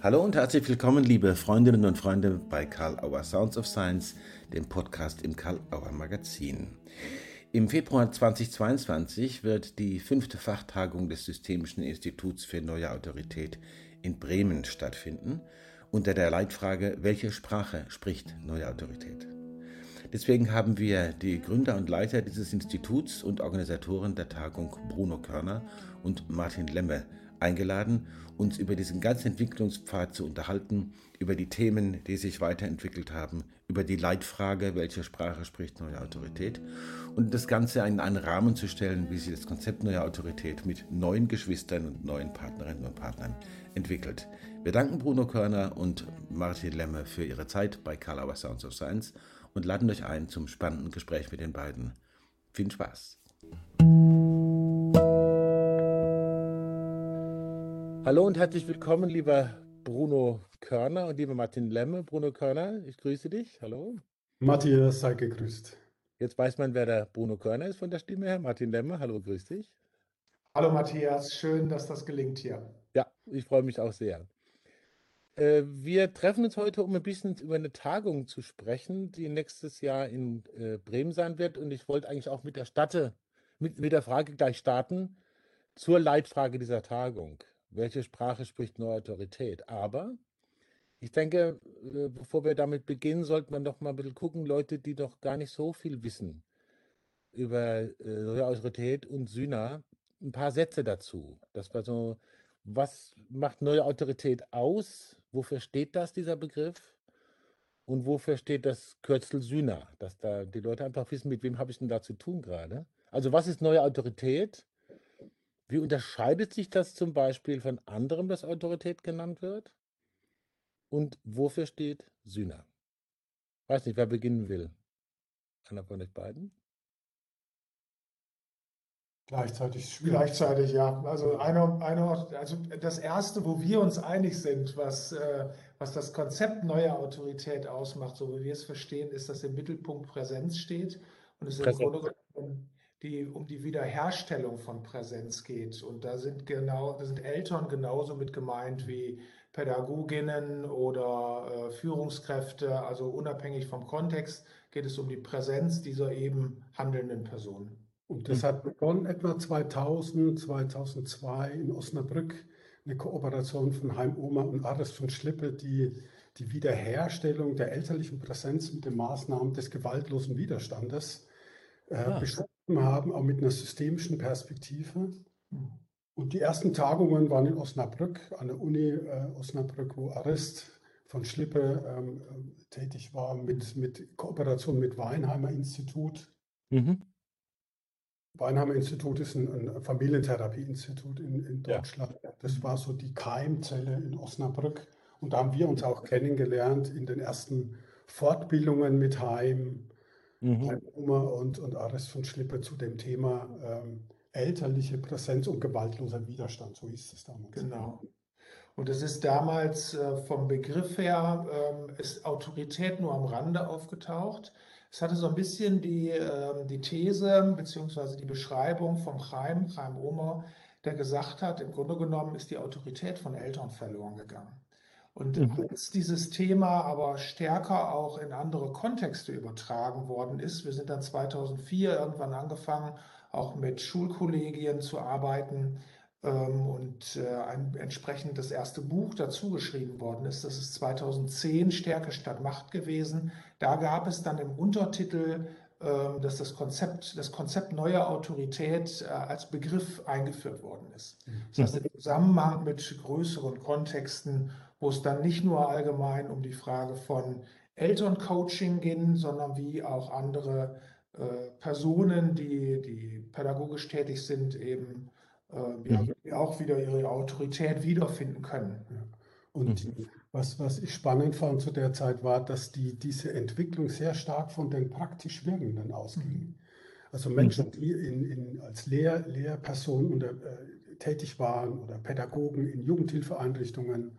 Hallo und herzlich willkommen, liebe Freundinnen und Freunde, bei Karl Auer Sounds of Science, dem Podcast im Karl Auer Magazin. Im Februar 2022 wird die fünfte Fachtagung des Systemischen Instituts für Neue Autorität in Bremen stattfinden, unter der Leitfrage, welche Sprache spricht Neue Autorität? Deswegen haben wir die Gründer und Leiter dieses Instituts und Organisatoren der Tagung Bruno Körner und Martin Lemme eingeladen, uns über diesen ganzen Entwicklungspfad zu unterhalten, über die Themen, die sich weiterentwickelt haben, über die Leitfrage, welche Sprache spricht neue Autorität und das Ganze in einen Rahmen zu stellen, wie sich das Konzept neue Autorität mit neuen Geschwistern und neuen Partnerinnen und Partnern entwickelt. Wir danken Bruno Körner und Martin Lemme für ihre Zeit bei Karlauer Sounds of Science und laden euch ein zum spannenden Gespräch mit den beiden. Viel Spaß! Hallo und herzlich willkommen, lieber Bruno Körner und lieber Martin Lemme. Bruno Körner, ich grüße dich. Hallo. Matthias, sei gegrüßt. Jetzt weiß man, wer der Bruno Körner ist von der Stimme her. Martin Lemme, hallo, grüß dich. Hallo Matthias, schön, dass das gelingt hier. Ja, ich freue mich auch sehr. Äh, wir treffen uns heute, um ein bisschen über eine Tagung zu sprechen, die nächstes Jahr in äh, Bremen sein wird. Und ich wollte eigentlich auch mit der Statte, mit, mit der Frage gleich starten zur Leitfrage dieser Tagung. Welche Sprache spricht neue Autorität? Aber ich denke, äh, bevor wir damit beginnen, sollte man doch mal ein bisschen gucken, Leute, die doch gar nicht so viel wissen über neue Autorität und Syna, ein paar Sätze dazu. Das war so, was macht neue Autorität aus? Wofür steht das, dieser Begriff? Und wofür steht das Kürzel Syna? Dass da die Leute einfach wissen, mit wem habe ich denn da zu tun gerade? Also was ist neue Autorität? Wie unterscheidet sich das zum Beispiel von anderem, das Autorität genannt wird? Und wofür steht Syna? Weiß nicht, wer beginnen will. Einer von euch beiden? Gleichzeitig, gleichzeitig, ja. Also, eine, eine, also das Erste, wo wir uns einig sind, was, äh, was das Konzept neue Autorität ausmacht, so wie wir es verstehen, ist, dass im Mittelpunkt Präsenz steht und es im Grunde genommen die, um die Wiederherstellung von Präsenz geht. Und da sind genau, da sind Eltern genauso mit gemeint wie Pädagoginnen oder äh, Führungskräfte. Also unabhängig vom Kontext geht es um die Präsenz dieser eben handelnden Personen. Und das hat begonnen etwa 2000, 2002 in Osnabrück, eine Kooperation von Heim Oma und Ares von Schlippe, die die Wiederherstellung der elterlichen Präsenz mit den Maßnahmen des gewaltlosen Widerstandes äh, ah. Haben, auch mit einer systemischen Perspektive. Und die ersten Tagungen waren in Osnabrück, an der Uni äh, Osnabrück, wo Arist von Schlippe ähm, äh, tätig war, mit, mit Kooperation mit Weinheimer Institut. Mhm. Weinheimer Institut ist ein, ein Familientherapieinstitut in, in Deutschland. Ja. Das war so die Keimzelle in Osnabrück. Und da haben wir uns auch kennengelernt in den ersten Fortbildungen mit Heim, mhm. Und, und Ares von Schlippe zu dem Thema ähm, elterliche Präsenz und gewaltloser Widerstand. So hieß es damals. Genau. Und es ist damals äh, vom Begriff her, äh, ist Autorität nur am Rande aufgetaucht. Es hatte so ein bisschen die, äh, die These bzw. die Beschreibung vom Chaim, Chaim Omer, der gesagt hat, im Grunde genommen ist die Autorität von Eltern verloren gegangen. Und mhm. als dieses Thema aber stärker auch in andere Kontexte übertragen worden ist, wir sind dann 2004 irgendwann angefangen, auch mit Schulkollegien zu arbeiten, ähm, und äh, ein entsprechend das erste Buch dazu geschrieben worden ist. Das ist 2010 Stärke statt Macht gewesen. Da gab es dann im Untertitel, ähm, dass das Konzept, das Konzept neue Autorität äh, als Begriff eingeführt worden ist. Mhm. Das heißt, im Zusammenhang mit größeren Kontexten, wo es dann nicht nur allgemein um die Frage von Elterncoaching ging, sondern wie auch andere äh, Personen, die, die pädagogisch tätig sind, eben äh, ja, mhm. auch wieder ihre Autorität wiederfinden können. Und mhm. was, was ich spannend fand zu der Zeit war, dass die, diese Entwicklung sehr stark von den praktisch Wirkenden ausging. Mhm. Also Menschen, die in, in, als Lehr, Lehrpersonen unter, äh, tätig waren oder Pädagogen in Jugendhilfeeinrichtungen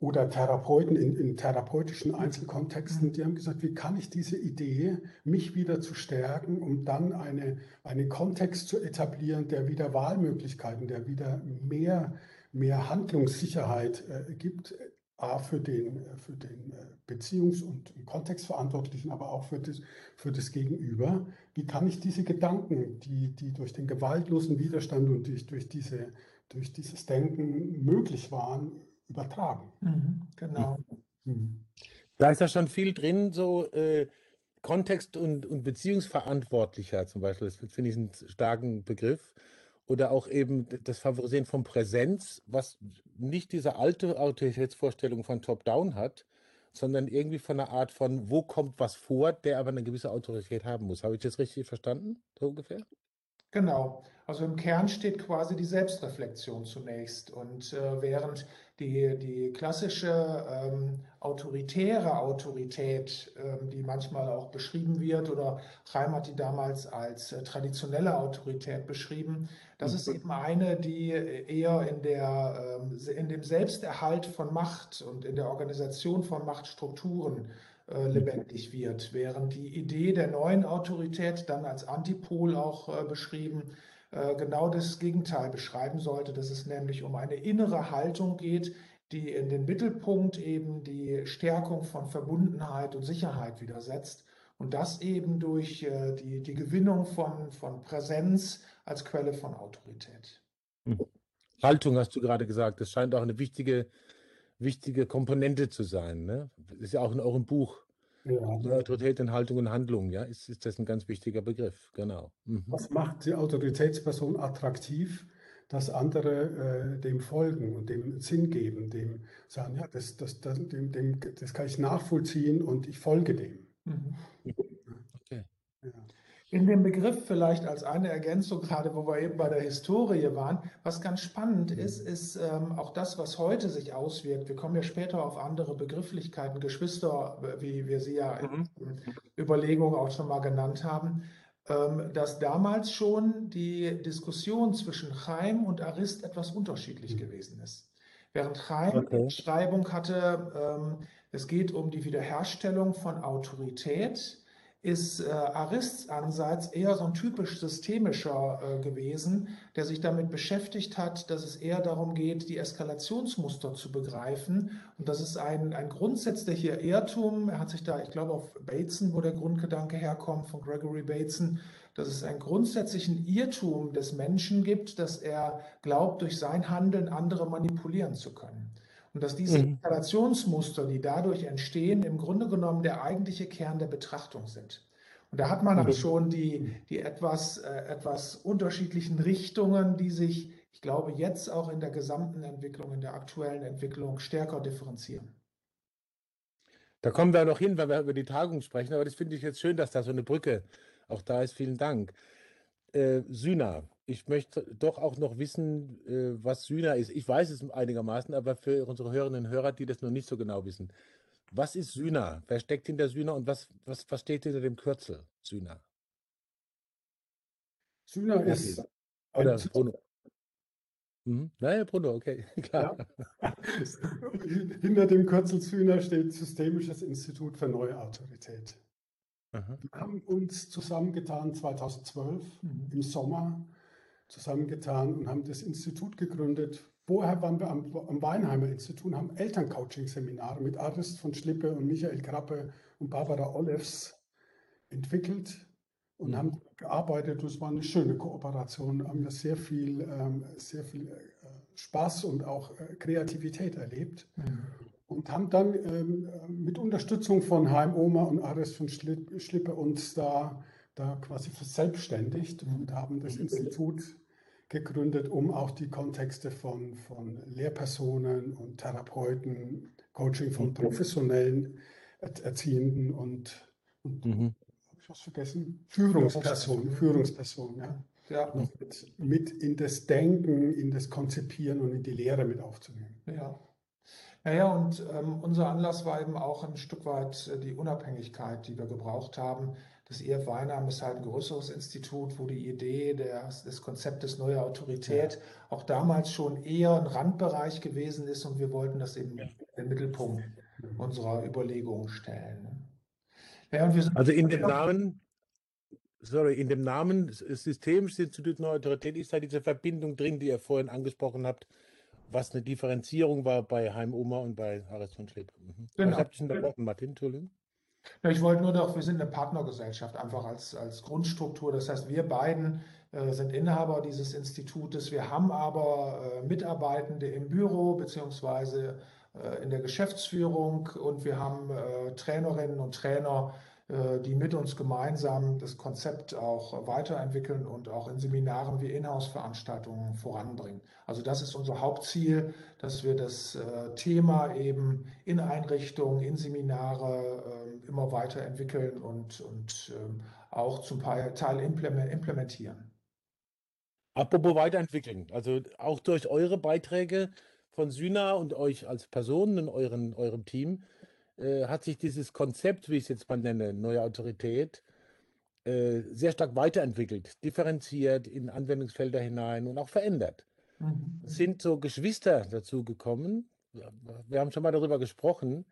oder Therapeuten in, in, therapeutischen Einzelkontexten, die haben gesagt, wie kann ich diese Idee, mich wieder zu stärken, um dann eine, einen Kontext zu etablieren, der wieder Wahlmöglichkeiten, der wieder mehr, mehr Handlungssicherheit äh, gibt, A, für den, für den Beziehungs- und Kontextverantwortlichen, aber auch für das, für das Gegenüber. Wie kann ich diese Gedanken, die, die durch den gewaltlosen Widerstand und durch, durch, diese, durch dieses Denken möglich waren, übertragen? Mhm, genau. Mhm. Da ist ja schon viel drin, so äh, Kontext- und, und Beziehungsverantwortlicher zum Beispiel. Das finde ich einen starken Begriff. Oder auch eben das Favorisieren von Präsenz, was nicht diese alte Autoritätsvorstellung von Top-Down hat, sondern irgendwie von einer Art von, wo kommt was vor, der aber eine gewisse Autorität haben muss. Habe ich das richtig verstanden, so ungefähr? Genau. Also im Kern steht quasi die Selbstreflexion zunächst. Und äh, während die, die klassische ähm, autoritäre Autorität, ähm, die manchmal auch beschrieben wird, oder Reim hat die damals als äh, traditionelle Autorität beschrieben, das ist eben eine, die eher in, der, ähm, in dem Selbsterhalt von Macht und in der Organisation von Machtstrukturen äh, lebendig wird, während die Idee der neuen Autorität dann als Antipol auch äh, beschrieben äh, genau das Gegenteil beschreiben sollte, dass es nämlich um eine innere Haltung geht, die in den Mittelpunkt eben die Stärkung von Verbundenheit und Sicherheit wieder setzt und das eben durch die, die Gewinnung von, von Präsenz als Quelle von Autorität. Hm. Haltung hast du gerade gesagt, das scheint auch eine wichtige wichtige Komponente zu sein. Ne? Das ist ja auch in eurem Buch. Ja. Autorität in Haltung und Handlung, ja, ist, ist das ein ganz wichtiger Begriff, genau. Mhm. Was macht die Autoritätsperson attraktiv, dass andere äh, dem folgen und dem Sinn geben, dem sagen, ja, das, das, das, dem, dem, das kann ich nachvollziehen und ich folge dem. Mhm. Okay. Ja in dem Begriff vielleicht als eine Ergänzung, gerade wo wir eben bei der Historie waren, was ganz spannend ist, ist ähm, auch das, was heute sich auswirkt. Wir kommen ja später auf andere Begrifflichkeiten, Geschwister, wie wir sie ja in mhm. Überlegungen auch schon mal genannt haben, ähm, dass damals schon die Diskussion zwischen Chaim und Arist etwas unterschiedlich mhm. gewesen ist. Während Chaim okay. Schreibung hatte, ähm, es geht um die Wiederherstellung von Autorität, ist äh, Arists Ansatz eher so ein typisch systemischer äh, gewesen, der sich damit beschäftigt hat, dass es eher darum geht, die Eskalationsmuster zu begreifen. Und das ist ein, ein grundsätzlicher Irrtum. Er hat sich da, ich glaube, auf Bateson, wo der Grundgedanke herkommt, von Gregory Bateson, dass es einen grundsätzlichen Irrtum des Menschen gibt, dass er glaubt, durch sein Handeln andere manipulieren zu können. Und dass diese mhm. Instalationsmuster, die dadurch entstehen, im Grunde genommen der eigentliche Kern der Betrachtung sind. Und da hat man dann schon die, die etwas, äh, etwas unterschiedlichen Richtungen, die sich, ich glaube, jetzt auch in der gesamten Entwicklung, in der aktuellen Entwicklung stärker differenzieren. Da kommen wir noch hin, wenn wir über die Tagung sprechen, aber das finde ich jetzt schön, dass da so eine Brücke auch da ist. Vielen Dank. Äh, Syna, ich möchte doch auch noch wissen, äh, was Syna ist. Ich weiß es einigermaßen, aber für unsere Hörerinnen und Hörer, die das noch nicht so genau wissen. Was ist Syna? Wer steckt hinter Syna und was, was, was steht hinter dem Kürzel Syna? Syna ist. Oder Bruno. Mhm. Naja, Bruno, okay, klar. Ja. hinter dem Kürzel Syna steht Systemisches Institut für Neue Autorität. Aha. Wir haben uns zusammengetan 2012 mhm. im Sommer zusammengetan und haben das Institut gegründet. Vorher waren wir am, am Weinheimer Institut und haben Elterncoaching-Seminare mit Arist von Schlippe und Michael Krappe und Barbara Olefs entwickelt und haben gearbeitet. Das war eine schöne Kooperation. Haben wir sehr viel, ähm, sehr viel äh, Spaß und auch äh, Kreativität erlebt. Mhm. Und haben dann ähm, mit Unterstützung von HMOMA und Arist von Schlippe uns da da quasi verselbstständigt und haben das Institut gegründet, um auch die Kontexte von, von Lehrpersonen und Therapeuten, Coaching von professionellen Erziehenden und, und mhm. habe ich was vergessen? Führungspersonen, Führungspersonen, ja. Ja. Mit, mit, in das Denken, in das Konzipieren und in die Lehre mit aufzunehmen. Ja. Naja, und ähm, unser Anlass war eben auch ein Stück weit äh, die Unabhängigkeit, die wir gebraucht haben. Das EF Weinheim ist halt ein größeres Institut, wo die Idee der, des Konzeptes neue Autorität ja. auch damals schon eher ein Randbereich gewesen ist und wir wollten das eben in den Mittelpunkt unserer Überlegungen stellen. Ja, also in dem Namen, sorry, in dem Namen Systemisches Institut Neue Autorität ist da diese Verbindung drin, die ihr vorhin angesprochen habt, was eine Differenzierung war bei Heim Oma und bei Harris von Schlipp. Mhm. Genau. Ich habe dich unterbrochen, Martin, Entschuldigung. Ich wollte nur noch, wir sind eine Partnergesellschaft, einfach als, als Grundstruktur. Das heißt, wir beiden äh, sind Inhaber dieses Institutes. Wir haben aber äh, Mitarbeitende im Büro beziehungsweise äh, in der Geschäftsführung und wir haben äh, Trainerinnen und Trainer, äh, die mit uns gemeinsam das Konzept auch weiterentwickeln und auch in Seminaren wie Inhouse-Veranstaltungen voranbringen. Also das ist unser Hauptziel, dass wir das äh, Thema eben in Einrichtungen, in Seminare ähm, immer weiterentwickeln und, und ähm, auch zum Teil implementieren. Apropos weiterentwickeln, also auch durch eure Beiträge von Syna und euch als Personen in euren, eurem Team äh, hat sich dieses Konzept, wie ich es jetzt mal nenne, neue Autorität, äh, sehr stark weiterentwickelt, differenziert in Anwendungsfelder hinein und auch verändert. Mhm. Es sind so Geschwister dazu gekommen. Wir haben schon mal darüber gesprochen.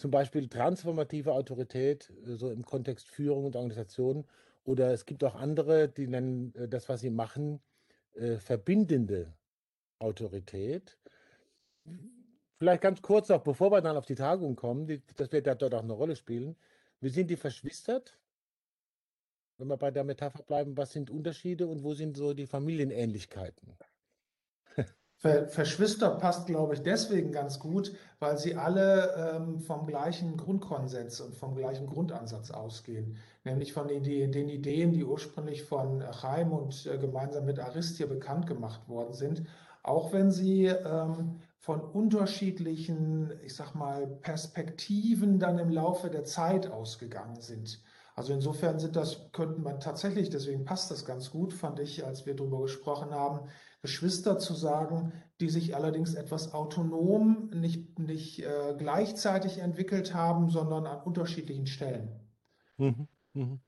Zum Beispiel transformative Autorität, äh, so im Kontext Führung und Organisation. Oder es gibt auch andere, die nennen äh, das, was sie machen, äh, verbindende Autorität. Vielleicht ganz kurz noch, bevor wir dann auf die Tagung kommen, die, das wird ja dort auch eine Rolle spielen. Wie sind die verschwistert? Wenn wir bei der Metapher bleiben, was sind Unterschiede und wo sind so die Familienähnlichkeiten? Verschwister passt, glaube ich, deswegen ganz gut, weil sie alle ähm, vom gleichen Grundkonsens und vom gleichen Grundansatz ausgehen, nämlich von den, den Ideen, die ursprünglich von Chaim und äh, gemeinsam mit Aristia bekannt gemacht worden sind, auch wenn sie ähm, von unterschiedlichen, ich sag mal, Perspektiven dann im Laufe der Zeit ausgegangen sind. Also insofern sind das, könnten man tatsächlich, deswegen passt das ganz gut, fand ich, als wir darüber gesprochen haben, Geschwister zu sagen, die sich allerdings etwas autonom, nicht, nicht äh, gleichzeitig entwickelt haben, sondern an unterschiedlichen Stellen. Mhm. Mhm.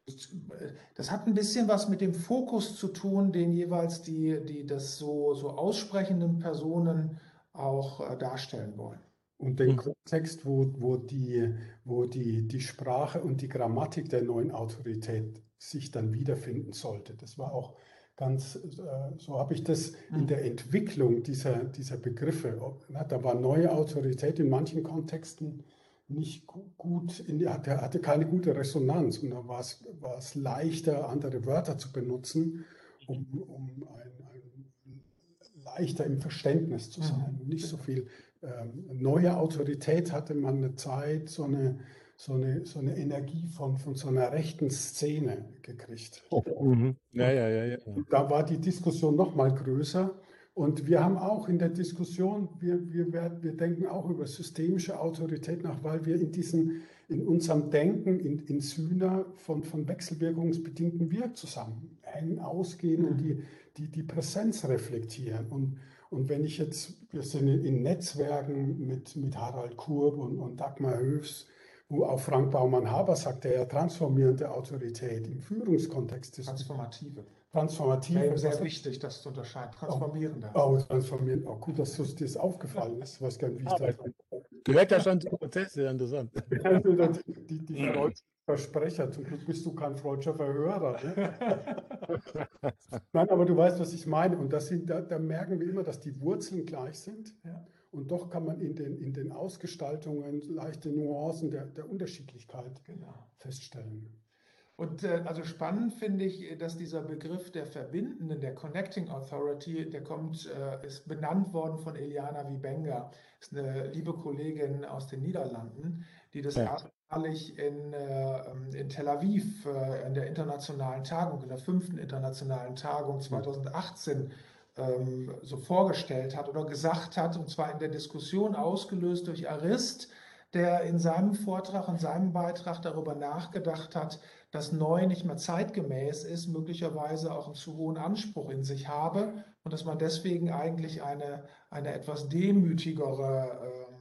Das hat ein bisschen was mit dem Fokus zu tun, den jeweils die, die das so, so aussprechenden Personen auch äh, darstellen wollen. Und den mhm. Kontext, wo, wo, die, wo die, die Sprache und die Grammatik der neuen Autorität sich dann wiederfinden sollte. Das war auch ganz, äh, so habe ich das in mhm. der Entwicklung dieser, dieser Begriffe. Da war neue Autorität in manchen Kontexten nicht gut, hatte, hatte keine gute Resonanz und da war es, war es leichter, andere Wörter zu benutzen, um, um ein, leichter im Verständnis zu sein. Mhm. Nicht so viel ähm, neue Autorität hatte man eine Zeit, so eine, so eine, so eine Energie von, von so einer rechten Szene gekriegt. Oh, mhm. ja, ja, ja, ja. Da war die Diskussion noch mal größer. Und wir haben auch in der Diskussion, wir, wir, werden, wir denken auch über systemische Autorität nach, weil wir in, diesen, in unserem Denken in, in Syna von, von wechselwirkungsbedingten Wirkzusammenhängen ausgehen mhm. und die, die, die Präsenz reflektieren. Und, und wenn ich jetzt, wir sind in Netzwerken mit, mit Harald Kurb und, und Dagmar Höfs, auch Frank Baumann-Haber sagt, der ja transformierende Autorität im Führungskontext ist. Transformative. Transformative. Ja, sehr wichtig, das zu unterscheiden. Transformierende. Oh, oh transformieren. Oh, gut, dass das dir aufgefallen ist. Ich weiß gar nicht, wie ich das. Gehört ja schon zum Prozess, sehr interessant. die, die, die Freude Versprecher. Zum Glück bist du kein freudscher Verhörer. Ne? Nein, aber du weißt, was ich meine. Und das sind, da, da merken wir immer, dass die Wurzeln gleich sind. Ja. Und doch kann man in den, in den Ausgestaltungen leichte Nuancen der, der Unterschiedlichkeit genau. feststellen. Und äh, also spannend finde ich, dass dieser Begriff der Verbindenden, der Connecting Authority, der kommt, äh, ist benannt worden von Eliana Wibenga, ist eine liebe Kollegin aus den Niederlanden, die das ja erstmalig in, äh, in Tel Aviv äh, in der internationalen Tagung, in der fünften internationalen Tagung 2018 ähm, so vorgestellt hat oder gesagt hat, und zwar in der Diskussion ausgelöst durch Arist, der in seinem Vortrag und seinem Beitrag darüber nachgedacht hat, dass neu nicht mehr zeitgemäß ist, möglicherweise auch einen zu hohen Anspruch in sich habe und dass man deswegen eigentlich eine, eine etwas demütigere äh,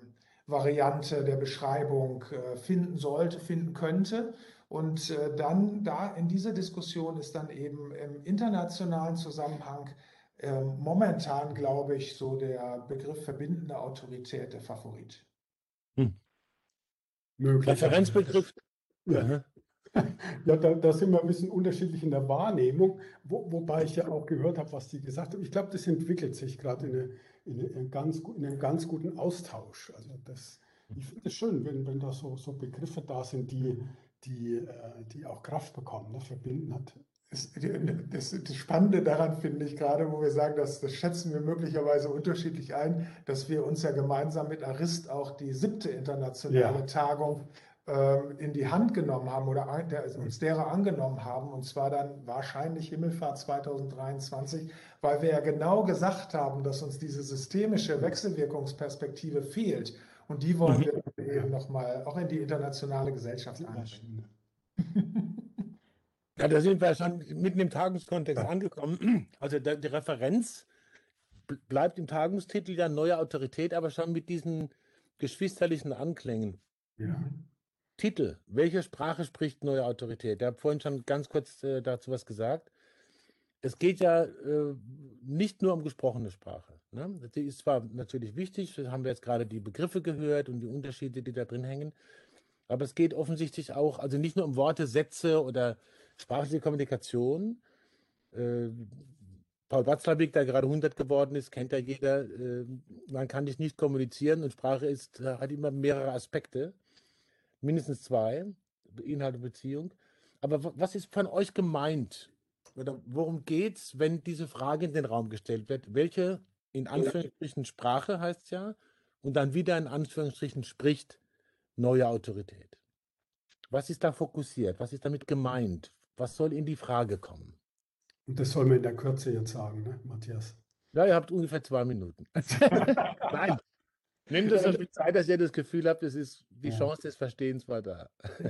Variante der Beschreibung äh, finden sollte, finden könnte. Und äh, dann da in dieser Diskussion ist dann eben im internationalen Zusammenhang ähm, momentan, glaube ich, so der Begriff verbindende Autorität der Favorit. Hm. Referenzbegriff. Ja. Ja, da, da sind wir ein bisschen unterschiedlich in der Wahrnehmung, wo, wobei ich ja auch gehört habe, was die gesagt haben. Ich glaube, das entwickelt sich gerade in, eine, in, eine, in, ganz, in einem ganz guten Austausch. Also das, ich finde es schön, wenn, wenn da so, so Begriffe da sind, die, die, äh, die auch Kraft bekommen. Ne? Verbinden hat das, das, Spannende daran finde ich gerade, wo wir sagen, dass, das schätzen wir möglicherweise unterschiedlich ein, dass wir uns ja gemeinsam mit Arist auch die siebte internationale ja. Tagung ähm, in die Hand genommen haben oder der, uns derer angenommen haben, und zwar dann wahrscheinlich Himmelfahrt 2023, weil wir ja genau gesagt haben, dass uns diese systemische Wechselwirkungsperspektive fehlt. Und die wollen mhm. wir eben nochmal auch in die internationale Gesellschaft einbringen. Ja, da sind wir schon mitten im Tagungskontext angekommen. Also die Referenz bleibt im Tagungstitel ja neue Autorität, aber schon mit diesen geschwisterlichen Anklängen. Ja. Titel. Welche Sprache spricht neue Autorität? Ich habe vorhin schon ganz kurz äh, dazu was gesagt. Es geht ja äh, nicht nur um gesprochene Sprache. Ne? Die ist zwar natürlich wichtig, haben wir jetzt gerade die Begriffe gehört und die Unterschiede, die da drin hängen, aber es geht offensichtlich auch, also nicht nur um Worte, Sätze oder sprachliche Kommunikation. Äh, Paul Watzlawick, der gerade 100 geworden ist, kennt ja jeder. Äh, man kann dich nicht kommunizieren und Sprache ist, äh, hat immer mehrere Aspekte, mindestens zwei, Inhalt und Beziehung. Aber was ist von euch gemeint? Oder worum geht es, wenn diese Frage in den Raum gestellt wird? Welche, in Anführungsstrichen, Sprache heißt es ja, und dann wieder in Anführungsstrichen spricht neue Autorität? Was ist da fokussiert? Was ist damit gemeint? Was soll in die Frage kommen? Und das soll man in der Kürze jetzt sagen, ne, Matthias? Ja, ihr habt ungefähr zwei Minuten. Nein. Nehmt es so viel Zeit, dass ihr das Gefühl habt, es ist die ja. Chance des Verstehens war da.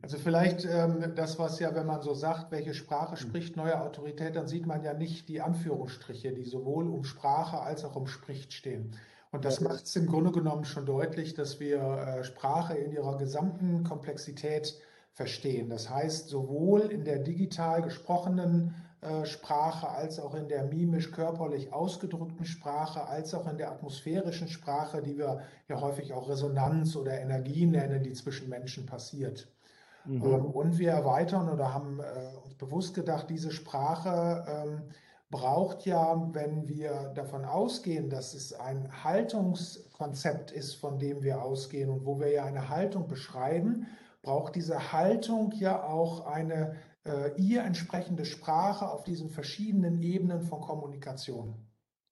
Also vielleicht ähm, das, was ja, wenn man so sagt, welche Sprache spricht neue Autorität, dann sieht man ja nicht die Anführungsstriche, die sowohl um Sprache als auch um Spricht stehen. Und das macht es im Grunde genommen schon deutlich, dass wir äh, Sprache in ihrer gesamten Komplexität verstehen. Das heißt, sowohl in der digital gesprochenen äh, Sprache als auch in der mimisch-körperlich ausgedrückten Sprache, als auch in der atmosphärischen Sprache, die wir ja häufig auch Resonanz oder Energie nennen, die zwischen Menschen passiert. Mhm. Ähm, und wir erweitern oder haben äh, uns bewusst gedacht, diese Sprache ähm, braucht ja, wenn wir davon ausgehen, dass es ein Haltungskonzept ist, von dem wir ausgehen und wo wir ja eine Haltung beschreiben, braucht diese Haltung ja auch eine äh, ihr entsprechende Sprache auf diesen verschiedenen Ebenen von Kommunikation.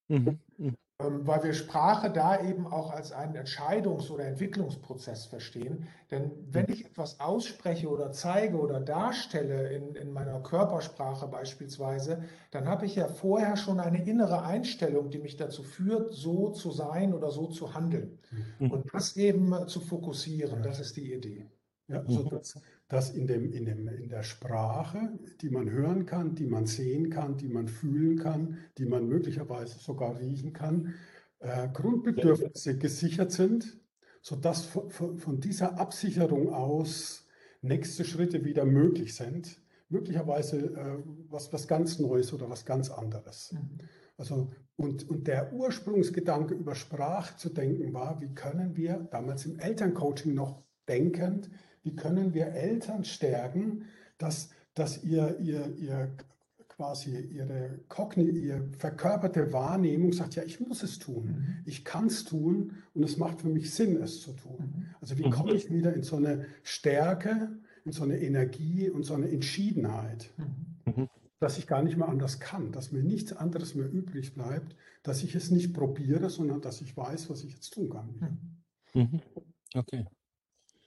Mhm. Mhm. Ähm, weil wir Sprache da eben auch als einen Entscheidungs- oder Entwicklungsprozess verstehen. Denn wenn ich etwas ausspreche oder zeige oder darstelle in, in meiner Körpersprache beispielsweise, dann habe ich ja vorher schon eine innere Einstellung, die mich dazu führt, so zu sein oder so zu handeln. Mhm. Und das eben zu fokussieren, das ist die Idee. Ja, also dass, dass in, dem, in, dem, in der Sprache, die man hören kann, die man sehen kann, die man fühlen kann, die man möglicherweise sogar riechen kann, äh, Grundbedürfnisse gesichert sind, sodass von, von, von dieser Absicherung aus nächste Schritte wieder möglich sind. Möglicherweise äh, was, was ganz Neues oder was ganz anderes. Mhm. Also, und, und der Ursprungsgedanke über Sprache zu denken war, wie können wir damals im Elterncoaching noch denkend, wie können wir Eltern stärken, dass, dass ihr, ihr, ihr quasi ihre Kogni ihre verkörperte Wahrnehmung sagt, ja, ich muss es tun, mhm. ich kann es tun und es macht für mich Sinn, es zu tun. Mhm. Also wie komme ich wieder in so eine Stärke, in so eine Energie und so eine Entschiedenheit, mhm. dass ich gar nicht mehr anders kann, dass mir nichts anderes mehr übrig bleibt, dass ich es nicht probiere, sondern dass ich weiß, was ich jetzt tun kann. Mhm. Okay.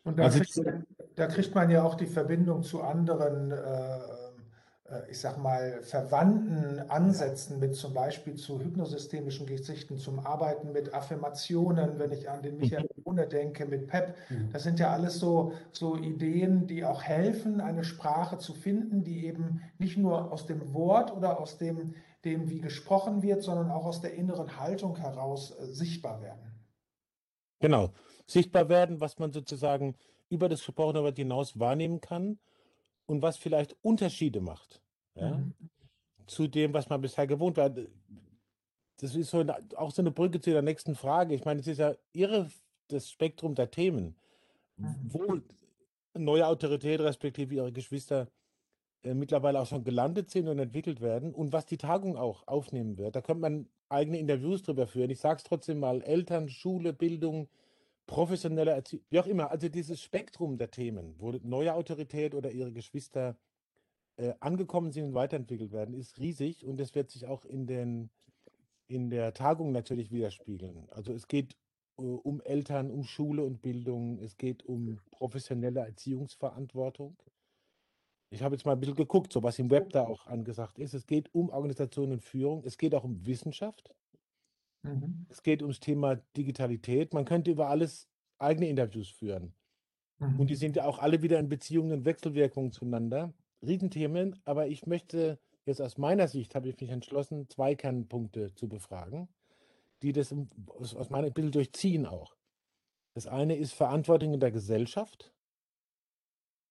Und da, also, kriegt, da, kriegt, man ja auch die Verbindung zu anderen, äh, äh, ich sag mal, verwandten Ansätzen mit zum Beispiel zu hypnosystemischen Gesichten, zum Arbeiten mit Affirmationen, wenn ich an den Michael Bohne denke, mit PEP. Mhm. Das sind ja alles so, so Ideen, die auch helfen, eine Sprache zu finden, die eben nicht nur aus dem Wort oder aus dem, dem wie gesprochen wird, sondern auch aus der inneren Haltung heraus äh, sichtbar werden. Genau sichtbar werden, was man sozusagen über das gesprochene Wort hinaus wahrnehmen kann und was vielleicht Unterschiede macht ja, mhm. zu dem, was man bisher gewohnt war. Das ist so auch so eine Brücke zu der nächsten Frage. Ich meine, es ist ja irre das Spektrum der Themen. Mhm. Wo neue Autorität respektive ihre Geschwister äh, mittlerweile auch schon gelandet sind und entwickelt werden und was die Tagung auch aufnehmen wird. Da könnte man eigene Interviews drüber führen. Ich sage es trotzdem mal, Eltern, Schule, Bildung, professionelle Erziehung, wie auch immer. Also dieses Spektrum der Themen, wo neue Autorität oder ihre Geschwister äh, angekommen sind und weiterentwickelt werden, ist riesig und das wird sich auch in, den, in der Tagung natürlich widerspiegeln. Also es geht äh, um Eltern, um Schule und Bildung, es geht um professionelle Erziehungsverantwortung. Ich habe jetzt mal ein bisschen geguckt, so was im Web da auch angesagt ist. Es geht um Organisation und Führung, es geht auch um Wissenschaft. Mhm. Es geht ums Thema Digitalität. Man könnte über alles eigene Interviews führen. Mhm. Und die sind ja auch alle wieder in Beziehungen und Wechselwirkungen zueinander. Riesenthemen, aber ich möchte jetzt aus meiner Sicht, habe ich mich entschlossen, zwei Kernpunkte zu befragen, die das aus meiner Bild durchziehen auch. Das eine ist Verantwortung in der Gesellschaft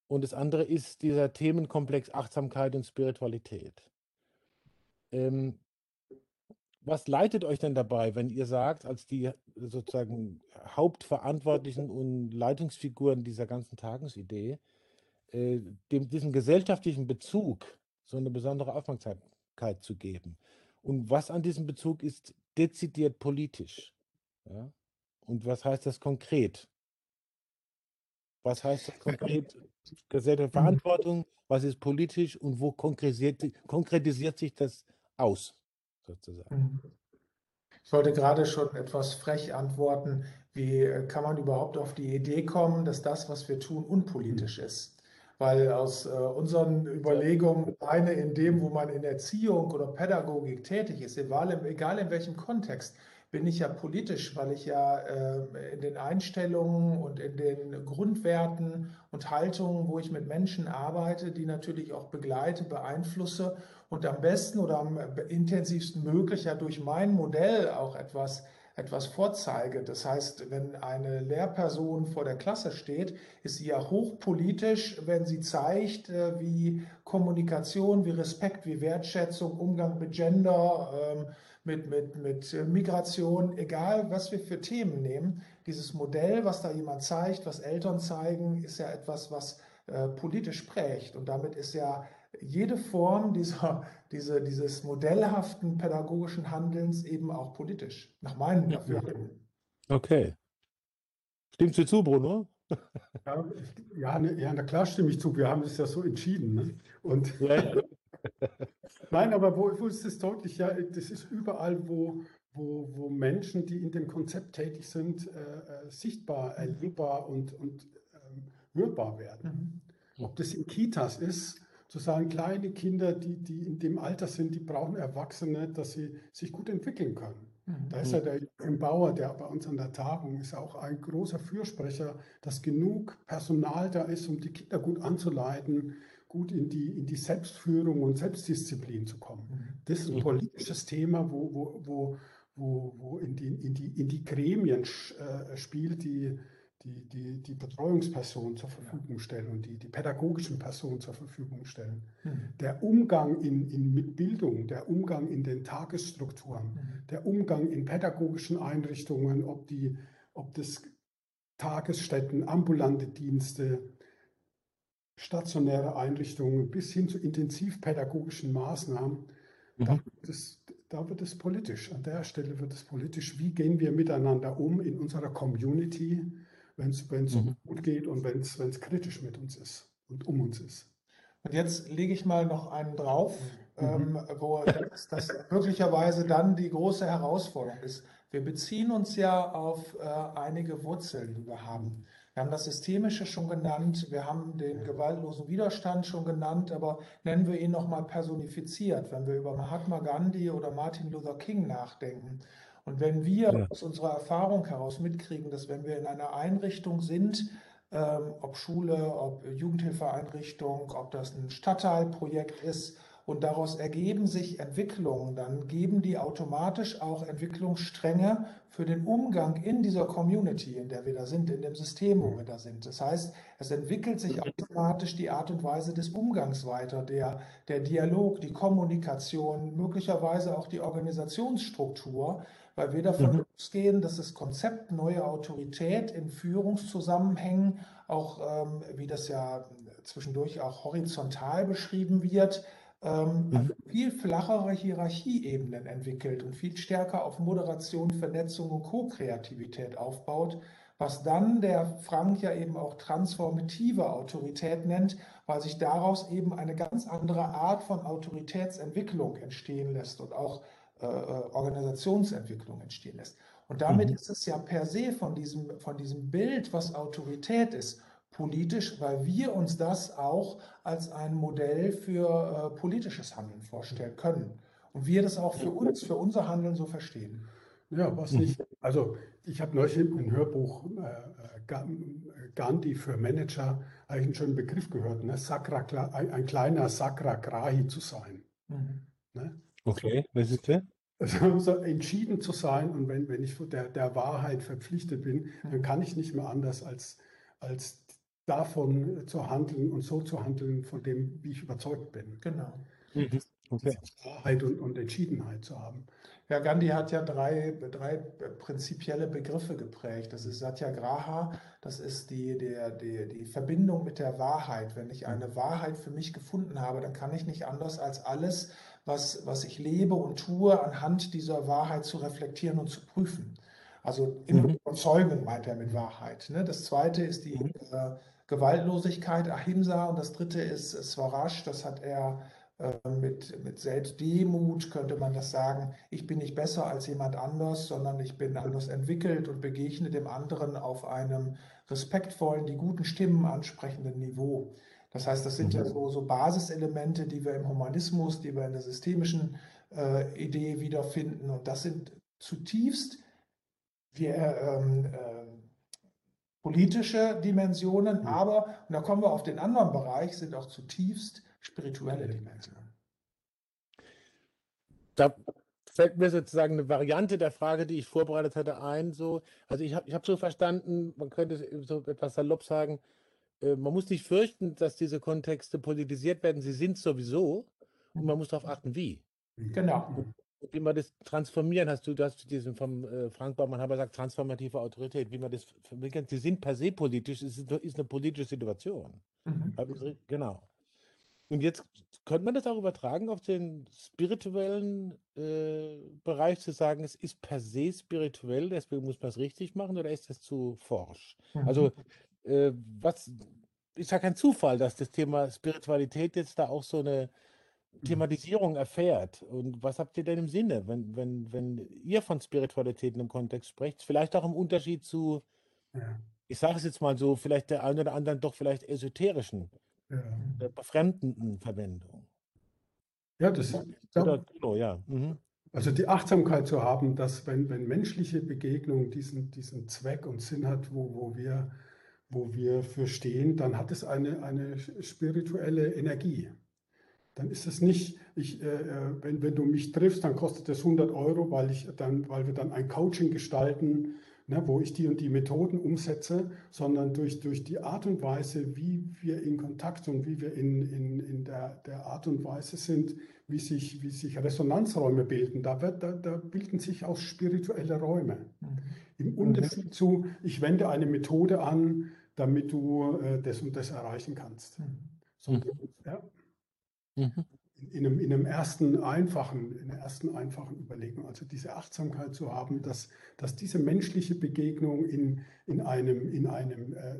und das andere ist dieser Themenkomplex Achtsamkeit und Spiritualität. Ähm, was leitet euch denn dabei, wenn ihr sagt, als die sozusagen Hauptverantwortlichen und Leitungsfiguren dieser ganzen Tagungsidee, äh, dem, diesen gesellschaftlichen Bezug so eine besondere Aufmerksamkeit zu geben? Und was an diesem Bezug ist dezidiert politisch? Ja? Und was heißt das konkret? Was heißt das konkret? Gesellschaftliche Verantwortung, was ist politisch und wo konkretisiert, konkretisiert sich das aus? Sozusagen. Mhm. Ich wollte gerade schon etwas frech antworten. Wie äh, kann man überhaupt auf die Idee kommen, dass das, was wir tun, unpolitisch mhm. ist? Weil aus äh, unseren Überlegungen, eine in dem, wo man in Erziehung oder Pädagogik tätig ist, egal, egal in welchem Kontext, bin ich ja politisch, weil ich ja äh, in den Einstellungen und in den Grundwerten und Haltungen, wo ich mit Menschen arbeite, die natürlich auch begleite, beeinflusse und am besten oder am intensivsten möglich ja durch mein Modell auch etwas etwas vorzeige. Das heißt, wenn eine Lehrperson vor der Klasse steht, ist sie ja hochpolitisch, wenn sie zeigt, äh, wie Kommunikation, wie Respekt, wie Wertschätzung, Umgang mit Gender, ähm, mit, mit, mit Migration, egal was wir für Themen nehmen. Dieses Modell, was da jemand zeigt, was Eltern zeigen, ist ja etwas, was äh, politisch prägt. Und damit ist ja jede Form dieser, diese, dieses modellhaften pädagogischen Handelns eben auch politisch, nach meinem Dafürhalten. Okay. Stimmst du zu, Bruno? Ja, ja, ja, na klar stimme ich zu. Wir haben es ja so entschieden. Ne? Und ja, ja. Nein, aber wo, wo ist es deutlich? Ja, das ist überall, wo, wo, wo Menschen, die in dem Konzept tätig sind, äh, äh sichtbar, erlebbar und, und ähm, hörbar werden. Mhm. Ob das in Kitas ist, zu sagen, kleine Kinder, die, die in dem Alter sind, die brauchen Erwachsene, dass sie sich gut entwickeln können. Mhm. Da ist ja der Jürgen Bauer, der bei uns an der Tagung ist, auch ein großer Fürsprecher, dass genug Personal da ist, um die Kinder gut anzuleiten, gut in die, in die Selbstführung und Selbstdisziplin zu kommen. Mhm. Das ist ein politisches Thema, wo, wo, wo, wo, wo in, die, in, die, in die Gremien äh, spielt, die die, die, die Betreuungsperson zur Verfügung stellen und die, die pädagogischen Personen zur Verfügung stellen. Mhm. Der Umgang in, in, mit Bildung, der Umgang in den Tagesstrukturen, mhm. der Umgang in pädagogischen Einrichtungen, ob, die, ob das Tagesstätten, ambulante Dienste, stationäre Einrichtungen bis hin zu intensivpädagogischen Maßnahmen, mhm. da, wird es, da wird es politisch. An der Stelle wird es politisch. Wie gehen wir miteinander um in unserer Community? wenn es mhm. gut geht und wenn es kritisch mit uns ist und um uns ist. Und jetzt lege ich mal noch einen drauf, mhm. ähm, wo das, das, möglicherweise dann die große Herausforderung ist. Wir beziehen uns ja auf äh, einige Wurzeln, die wir haben. Wir haben das Systemische schon genannt, wir haben den gewaltlosen Widerstand schon genannt, aber nennen wir ihn nochmal personifiziert, wenn wir über Mahatma Gandhi oder Martin Luther King nachdenken. Und wenn wir ja. aus unserer Erfahrung heraus mitkriegen, dass wenn wir in einer Einrichtung sind, ähm, ob Schule, ob Jugendhilfeeinrichtung, ob das ein Stadtteilprojekt ist, und daraus ergeben sich Entwicklungen, dann geben die automatisch auch Entwicklungsstränge für den Umgang in dieser Community, in der wir da sind, in dem System, wo wir da sind. Das heißt, es entwickelt sich automatisch die Art und Weise des Umgangs weiter, der, der Dialog, die Kommunikation, möglicherweise auch die Organisationsstruktur, weil wir davon mhm. ausgehen, dass das Konzept neue Autorität in Führungszusammenhängen, auch ähm, wie das ja zwischendurch auch horizontal beschrieben wird, ähm, mhm. viel flachere Hierarchieebenen entwickelt und viel stärker auf Moderation, Vernetzung und Co-Kreativität aufbaut, was dann der Frank ja eben auch transformative Autorität nennt, weil sich daraus eben eine ganz andere Art von Autoritätsentwicklung entstehen lässt und auch äh, äh Organisationsentwicklung entstehen lässt. Und damit mhm. ist es ja per se von diesem, von diesem Bild, was Autorität ist, politisch, weil wir uns das auch als ein Modell für äh, politisches Handeln vorstellen können. Und wir das auch für uns, für unser Handeln so verstehen. Ja, was nicht. Also ich habe neulich ein Hörbuch äh, äh Gandhi für Manager, eigentlich einen schönen Begriff gehört, ne? Sakra, ein, ein kleiner Sakragrahi zu sein. Mhm. Ne? Okay, was ist der? Also, so entschieden zu sein und wenn, wenn ich der, der Wahrheit verpflichtet bin, dann mhm. kann ich nicht mehr anders als, als davon zu handeln und so zu handeln, von dem, wie ich überzeugt bin. Genau. Mhm. Okay. Wahrheit und, und, Entschiedenheit zu haben. Ja, Gandhi hat ja drei, drei prinzipielle Begriffe geprägt. Das ist Satyagraha, das ist die, der, die, die Verbindung mit der Wahrheit. Wenn ich eine Wahrheit für mich gefunden habe, dann kann ich nicht anders als alles, was, was ich lebe und tue, anhand dieser Wahrheit zu reflektieren und zu prüfen. Also in mhm. Überzeugung meint er mit Wahrheit. Ne? Das zweite ist die mhm. äh, Gewaltlosigkeit, Ahimsa, und das dritte ist Swaraj, das hat er äh, mit, mit Selbstdemut, könnte man das sagen. Ich bin nicht besser als jemand anders, sondern ich bin anders entwickelt und begegne dem anderen auf einem respektvollen, die guten Stimmen ansprechenden Niveau. Das heißt, das sind ja mhm. so, so Basiselemente, die wir im Humanismus, die wir in der systemischen äh, Idee wiederfinden. Und das sind zutiefst wir, ähm, äh, politische Dimensionen, mhm. aber, und da kommen wir auf den anderen Bereich, sind auch zutiefst spirituelle Dimensionen. Da fällt mir sozusagen eine Variante der Frage, die ich vorbereitet hatte, ein. So, also ich habe ich hab so verstanden, man könnte so etwas salopp sagen, äh, man muss nicht fürchten, dass diese Kontexte politisiert werden. Sie sind sowieso und man muss darauf achten, wie. Genau wie man das transformieren, hast du, du hast diesen vom äh, Frank Baumann Haber sagt, transformative Autorität, wie man das vermitteln Sie sind per se politisch, es ist, ist eine politische Situation. Mhm. Genau. Und jetzt könnte man das auch übertragen auf den spirituellen äh, Bereich, zu sagen, es ist per se spirituell, deswegen muss man es richtig machen, oder ist das zu forsch? Mhm. Also, äh, was ist ja kein Zufall, dass das Thema Spiritualität jetzt da auch so eine. Thematisierung erfährt. Und was habt ihr denn im Sinne, wenn, wenn, wenn ihr von Spiritualität im Kontext sprecht? Vielleicht auch im Unterschied zu, ja. ich sage es jetzt mal so, vielleicht der einen oder anderen doch vielleicht esoterischen, ja. äh, befremdenden Verwendung. Ja, das ist. Oder, genau, ja. Mhm. Also die Achtsamkeit zu haben, dass wenn, wenn menschliche Begegnung diesen, diesen Zweck und Sinn hat, wo, wo, wir, wo wir für stehen, dann hat es eine, eine spirituelle Energie dann ist es nicht, ich, äh, äh, wenn, wenn du mich triffst, dann kostet es 100 Euro, weil, ich dann, weil wir dann ein Coaching gestalten, ne, wo ich die und die Methoden umsetze, sondern durch, durch die Art und Weise, wie wir in Kontakt und wie wir in, in, in der, der Art und Weise sind, wie sich, wie sich Resonanzräume bilden, da, wird, da, da bilden sich auch spirituelle Räume. Mhm. Im Unterschied mhm. zu, ich wende eine Methode an, damit du äh, das und das erreichen kannst. Mhm. So, ja. Mhm. In, einem, in einem ersten einfachen, in der ersten einfachen Überlegung, also diese Achtsamkeit zu haben, dass, dass diese menschliche Begegnung in, in einem, in einem äh,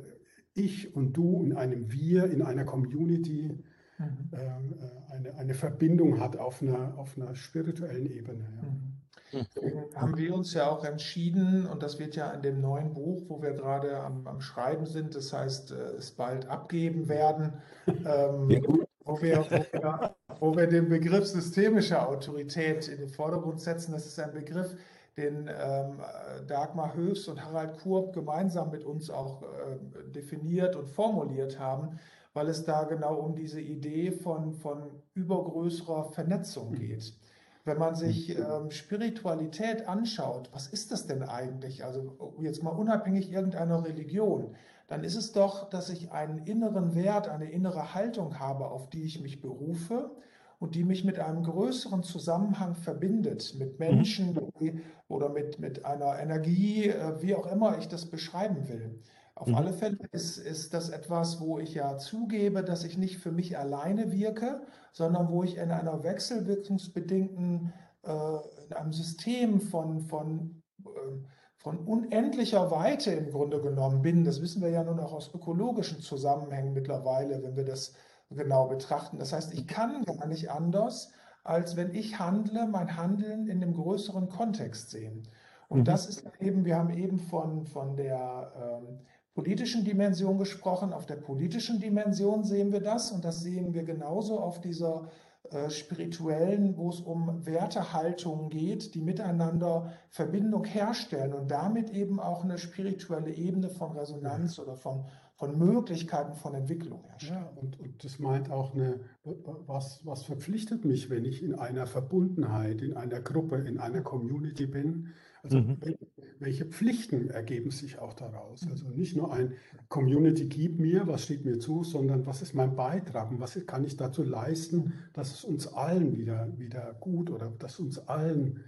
Ich und Du, in einem Wir, in einer Community mhm. äh, äh eine, eine Verbindung hat auf einer, auf einer spirituellen Ebene. Ja. Mhm. Deswegen haben wir uns ja auch entschieden, und das wird ja in dem neuen Buch, wo wir gerade am, am Schreiben sind, das heißt, äh, es bald abgeben werden, ähm, wo wir, wo, wir, wo wir den Begriff systemische Autorität in den Vordergrund setzen. Das ist ein Begriff, den ähm, Dagmar Höfs und Harald Kurb gemeinsam mit uns auch äh, definiert und formuliert haben, weil es da genau um diese Idee von, von übergrößerer Vernetzung Mhm. geht. Wenn man sich ähm, Spiritualität anschaut, was ist das denn eigentlich? Also jetzt mal unabhängig irgendeiner Religion, dann ist es doch, dass ich einen inneren Wert, eine innere Haltung habe, auf die ich mich berufe und die mich mit einem größeren Zusammenhang verbindet, mit Menschen die- oder mit, mit einer Energie, äh, wie auch immer ich das beschreiben will. Auf Mhm. alle Fälle ist, ist das etwas, wo ich ja zugebe, dass ich nicht für mich alleine wirke, sondern wo ich in einer wechselwirkungsbedingten, äh, in einem System von, von, ähm, von unendlicher Weite im Grunde genommen bin. Das wissen wir ja nun auch aus ökologischen Zusammenhängen mittlerweile, wenn wir das genau betrachten. Das heißt, ich kann gar nicht anders, als wenn ich handle, mein Handeln in dem größeren Kontext sehen. Und Mhm. das ist eben, wir haben eben von, von der ähm, politischen Dimension gesprochen. Auf der politischen Dimension sehen wir das und das sehen wir genauso auf dieser spirituellen, wo es um Wertehaltungen geht, die miteinander Verbindung herstellen und damit eben auch eine spirituelle Ebene von Resonanz oder von, von Möglichkeiten von Entwicklung herstellen. Ja, und, und das meint auch eine, was, was verpflichtet mich, wenn ich in einer Verbundenheit, in einer Gruppe, in einer Community bin? Also Mhm. wel- welche Pflichten ergeben sich auch daraus? Also nicht nur ein Community gibt mir, was steht mir zu, sondern was ist mein Beitrag und was kann ich dazu leisten, dass es uns allen wieder, wieder gut oder dass uns allen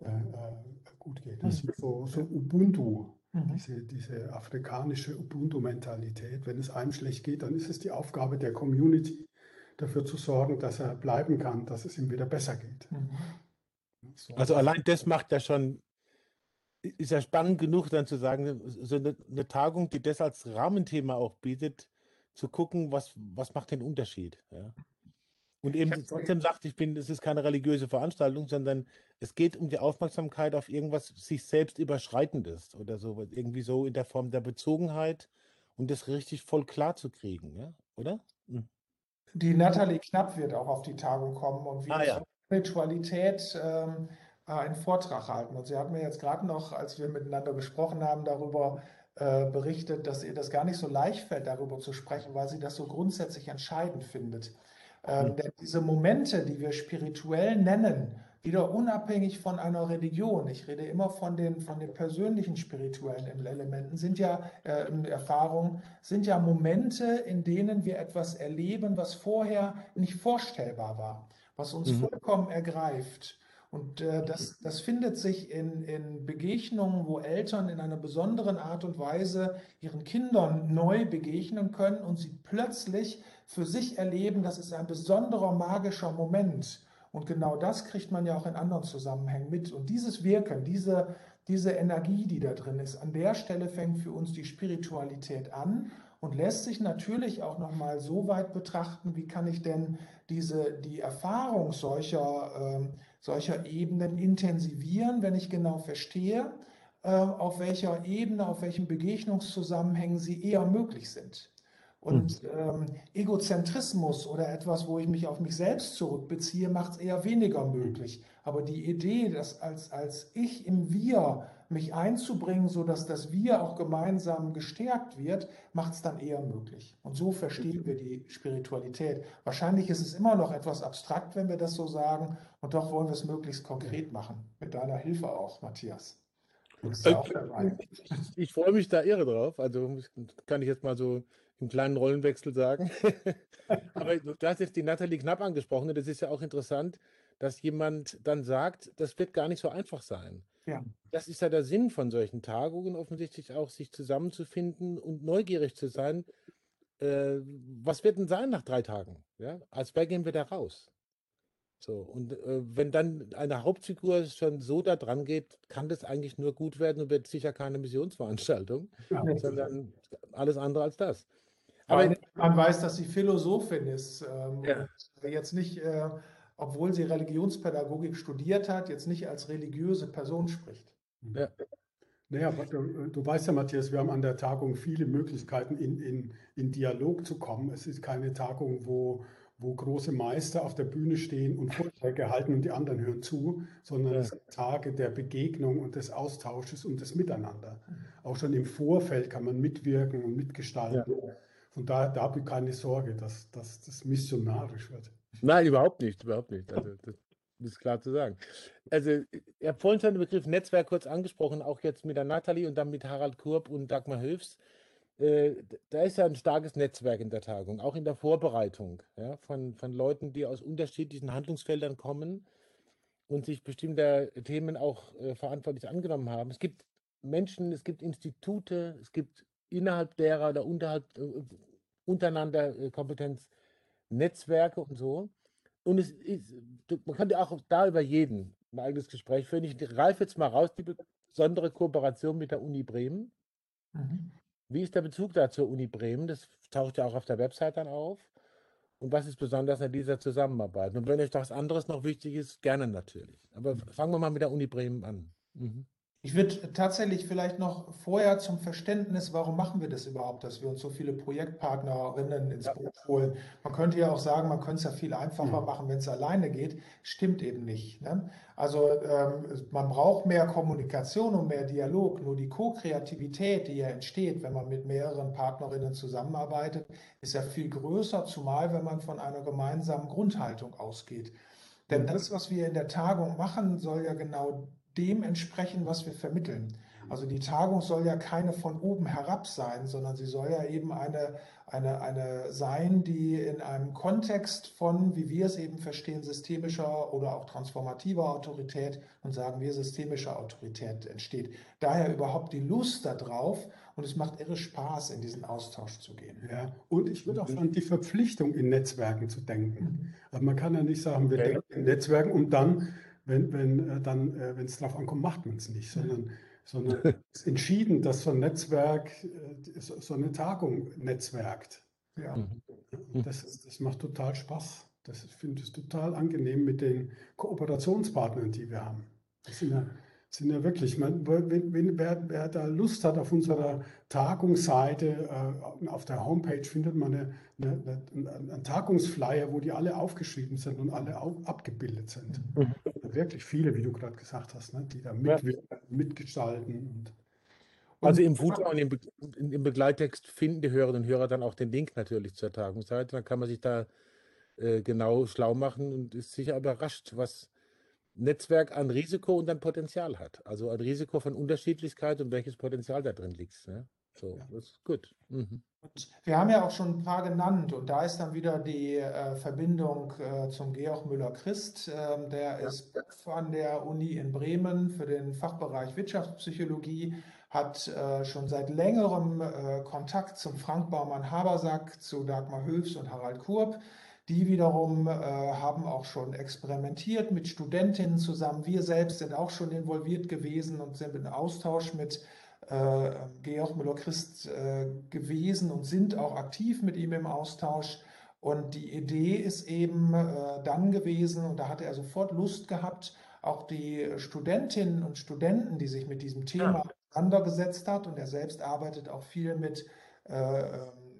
äh, äh, gut geht. Das ist so, so Ubuntu, Mhm. diese, diese afrikanische Ubuntu-Mentalität. Wenn es einem schlecht geht, dann ist es die Aufgabe der Community, dafür zu sorgen, dass er bleiben kann, dass es ihm wieder besser geht. Mhm. So. Also allein das macht ja schon, ist ja spannend genug, dann zu sagen, so eine, eine Tagung, die das als Rahmenthema auch bietet, zu gucken, was, was macht den Unterschied. Ja? Und eben trotzdem sagt, ich bin, es ist keine religiöse Veranstaltung, sondern es geht um die Aufmerksamkeit auf irgendwas sich selbst überschreitendes oder so, irgendwie so in der Form der Bezogenheit und das richtig voll klar zu kriegen, ja? oder? Hm. Die Nathalie Knapp wird auch auf die Tagung kommen und Ah, wird ja. Spiritualität ähm, äh, einen Vortrag halten. Und sie hat mir jetzt gerade noch, als wir miteinander gesprochen haben, darüber äh, berichtet, dass ihr das gar nicht so leicht fällt, darüber zu sprechen, weil sie das so grundsätzlich entscheidend findet. Ähm, Hm. denn diese Momente, die wir spirituell nennen, wieder unabhängig von einer Religion, ich rede immer von den, von den persönlichen spirituellen Elementen, sind ja äh, Erfahrungen, sind ja Momente, in denen wir etwas erleben, was vorher nicht vorstellbar war, was uns Mhm. vollkommen ergreift. Und äh, das, das findet sich in, in Begegnungen, wo Eltern in einer besonderen Art und Weise ihren Kindern neu begegnen können und sie plötzlich für sich erleben, das ist ein besonderer magischer Moment. Und genau das kriegt man ja auch in anderen Zusammenhängen mit. Und dieses Wirken, diese, diese Energie, die da drin ist, an der Stelle fängt für uns die Spiritualität an und lässt sich natürlich auch nochmal so weit betrachten, wie kann ich denn diese, die Erfahrung solcher, ähm, solcher Ebenen intensivieren, wenn ich genau verstehe, äh, auf welcher Ebene, auf welchen Begegnungszusammenhängen sie eher möglich sind. Und ähm, Egozentrismus oder etwas, wo ich mich auf mich selbst zurückbeziehe, macht es eher weniger möglich. Aber die Idee, dass als, als ich im Wir mich einzubringen, sodass das Wir auch gemeinsam gestärkt wird, macht es dann eher möglich. Und so verstehen wir die Spiritualität. Wahrscheinlich ist es immer noch etwas abstrakt, wenn wir das so sagen, und doch wollen wir es möglichst konkret machen. Mit deiner Hilfe auch, Matthias. Ja auch dabei. Ich freue mich da irre drauf. Also kann ich jetzt mal so im kleinen Rollenwechsel sagen. Aber du hast jetzt die Nathalie Knapp angesprochen. und Das ist ja auch interessant, dass jemand dann sagt, das wird gar nicht so einfach sein. Ja. Das ist ja der Sinn von solchen Tagungen, offensichtlich auch, sich zusammenzufinden und neugierig zu sein. Äh, was wird denn sein nach drei Tagen? Ja? Als wer gehen wir da raus? So, und äh, wenn dann eine Hauptfigur schon so da dran geht, kann das eigentlich nur gut werden und wird sicher keine Missionsveranstaltung, Ja. sondern alles andere als das. Aber man weiß, dass sie Philosophin ist. Ähm, Ja. jetzt nicht, äh, obwohl sie Religionspädagogik studiert hat, jetzt nicht als religiöse Person spricht. Ja. Naja, du, du weißt ja, Matthias, wir haben an der Tagung viele Möglichkeiten, in, in, in Dialog zu kommen. Es ist keine Tagung, wo, wo große Meister auf der Bühne stehen und Vorträge halten und die anderen hören zu, sondern Ja. es sind Tage der Begegnung und des Austausches und des Miteinander. Auch schon im Vorfeld kann man mitwirken und mitgestalten. Von Und da, da habe ich keine Sorge, dass, dass das missionarisch wird. Nein, überhaupt nicht, überhaupt nicht. Also, das ist klar zu sagen. Also, ihr habt vorhin schon den Begriff Netzwerk kurz angesprochen, auch jetzt mit der Nathalie und dann mit Harald Kurb und Dagmar Höfs. Äh, da ist ja ein starkes Netzwerk in der Tagung, auch in der Vorbereitung ja, von, von Leuten, die aus unterschiedlichen Handlungsfeldern kommen und sich bestimmter Themen auch äh, verantwortlich angenommen haben. Es gibt Menschen, es gibt Institute, es gibt innerhalb derer oder unterhalb, äh, untereinander äh, Kompetenz, Netzwerke und so. Und es ist, man könnte auch da über jeden ein eigenes Gespräch führen. Ich greife jetzt mal raus, die besondere Kooperation mit der Uni Bremen. Mhm. Wie ist der Bezug da zur Uni Bremen? Das taucht ja auch auf der Website dann auf. Und was ist besonders an dieser Zusammenarbeit? Und wenn euch was anderes noch wichtig ist, gerne natürlich. Aber fangen wir mal mit der Uni Bremen an. Mhm. Ich würde tatsächlich vielleicht noch vorher zum Verständnis, warum machen wir das überhaupt, dass wir uns so viele Projektpartnerinnen ins Boot holen. Man könnte ja auch sagen, man könnte es ja viel einfacher mhm. machen, wenn es alleine geht. Stimmt eben nicht. Ne? Also ähm, man braucht mehr Kommunikation und mehr Dialog. Nur die Co-Kreativität, die ja entsteht, wenn man mit mehreren Partnerinnen zusammenarbeitet, ist ja viel größer, zumal wenn man von einer gemeinsamen Grundhaltung ausgeht. Denn mhm. das, was wir in der Tagung machen, soll ja genau dem entsprechen, was wir vermitteln. Also die Tagung soll ja keine von oben herab sein, sondern sie soll ja eben eine, eine, eine sein, die in einem Kontext von, wie wir es eben verstehen, systemischer oder auch transformativer Autorität und sagen wir systemischer Autorität entsteht. Daher überhaupt die Lust darauf und es macht irre Spaß, in diesen Austausch zu gehen. Ja, und ich würde auch sagen, die Verpflichtung in Netzwerken zu denken. Mhm. Also man kann ja nicht sagen, wir okay. denken in Netzwerken und dann wenn, wenn äh, dann, äh, wenn es darauf ankommt, macht man es nicht, sondern, sondern es ist entschieden, dass so ein Netzwerk, äh, so eine Tagung netzwerkt. Ja. Mhm. Das, ist, das macht total Spaß. Das finde ich total angenehm mit den Kooperationspartnern, die wir haben. Das sind ja sind ja wirklich, man, wenn, wenn, wer, wer, da Lust hat, auf unserer Tagungsseite, äh, auf der Homepage findet man eine, eine, eine, einen Tagungsflyer, wo die alle aufgeschrieben sind und alle auf, abgebildet sind. Wirklich viele, wie du gerade gesagt hast, ne, die da mitwirken, ja. mitgestalten. Und, also im Footer und im, Be im, Begleittext finden die Hörerinnen und Hörer dann auch den Link natürlich zur Tagungsseite. Dann kann man sich da äh, genau schlau machen und ist sicher überrascht, was Netzwerk an Risiko und an Potenzial hat. Also ein Risiko von Unterschiedlichkeit und welches Potenzial da drin liegt. Ne? So, ja. das ist gut. Mhm. wir haben ja auch schon ein paar genannt und da ist dann wieder die äh, Verbindung äh, zum Georg Müller-Christ. Ähm, der ja. ist von der Uni in Bremen für den Fachbereich Wirtschaftspsychologie, hat äh, schon seit längerem äh, Kontakt zum Frank Baumann-Habersack, zu Dagmar Höfs und Harald Kurb. Die wiederum äh, haben auch schon experimentiert mit Studentinnen zusammen. Wir selbst sind auch schon involviert gewesen und sind in Austausch mit äh, Georg Müller-Christ äh, gewesen und sind auch aktiv mit ihm im Austausch. Und die Idee ist eben äh, dann gewesen, und da hatte er sofort Lust gehabt, auch die Studentinnen und Studenten, die sich mit diesem Thema auseinandergesetzt hat, und er selbst arbeitet auch viel mit äh,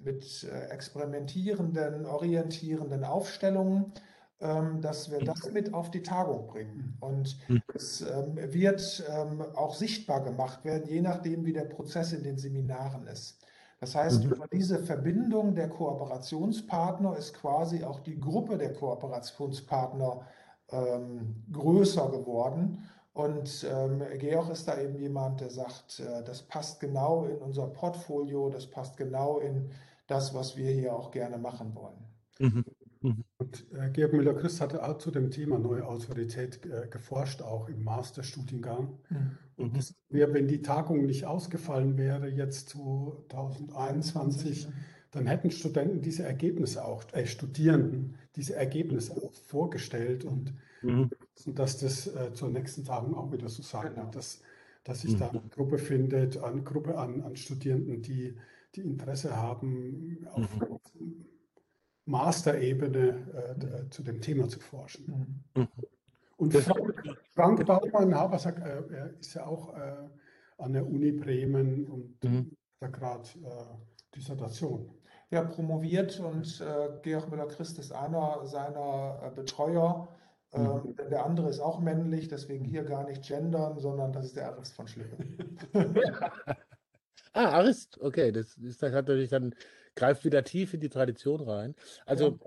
mit äh, experimentierenden, orientierenden Aufstellungen, ähm, dass wir das mit auf die Tagung bringen. Und hm. es ähm, wird ähm, auch sichtbar gemacht werden, je nachdem, wie der Prozess in den Seminaren ist. Das heißt, mhm. über diese Verbindung der Kooperationspartner ist quasi auch die Gruppe der Kooperationspartner ähm, größer geworden. Und ähm, Georg ist da eben jemand, der sagt, äh, das passt genau in unser Portfolio, das passt genau in das, was wir hier auch gerne machen wollen. Mhm. Und äh, Georg Müller-Christ hatte auch zu dem Thema neue Autorität äh, geforscht, auch im Masterstudiengang. Mhm. Und das wär, wenn die Tagung nicht ausgefallen wäre, jetzt 2021, dann hätten Studenten diese Ergebnisse auch, äh, Studierenden diese Ergebnisse auch vorgestellt und, mhm. und dass das äh, zur nächsten Tagung auch wieder so sein genau. wird, dass, dass sich da mhm. eine Gruppe findet, eine Gruppe an, an Studierenden, die die Interesse haben, auf mhm. Masterebene äh, zu dem Thema zu forschen. Mhm. Und Frank Baumann Habersack äh, ist ja auch äh, an der Uni Bremen und mhm. da gerade äh, Dissertation. Ja, promoviert und äh, Georg Müller-Christ ist einer seiner äh, Betreuer. Mhm. Ähm, der andere ist auch männlich, deswegen hier gar nicht gendern, sondern das ist der Arist von Schlippe. Ah, Arist, okay, das ist das hat natürlich dann greift wieder tief in die Tradition rein. Also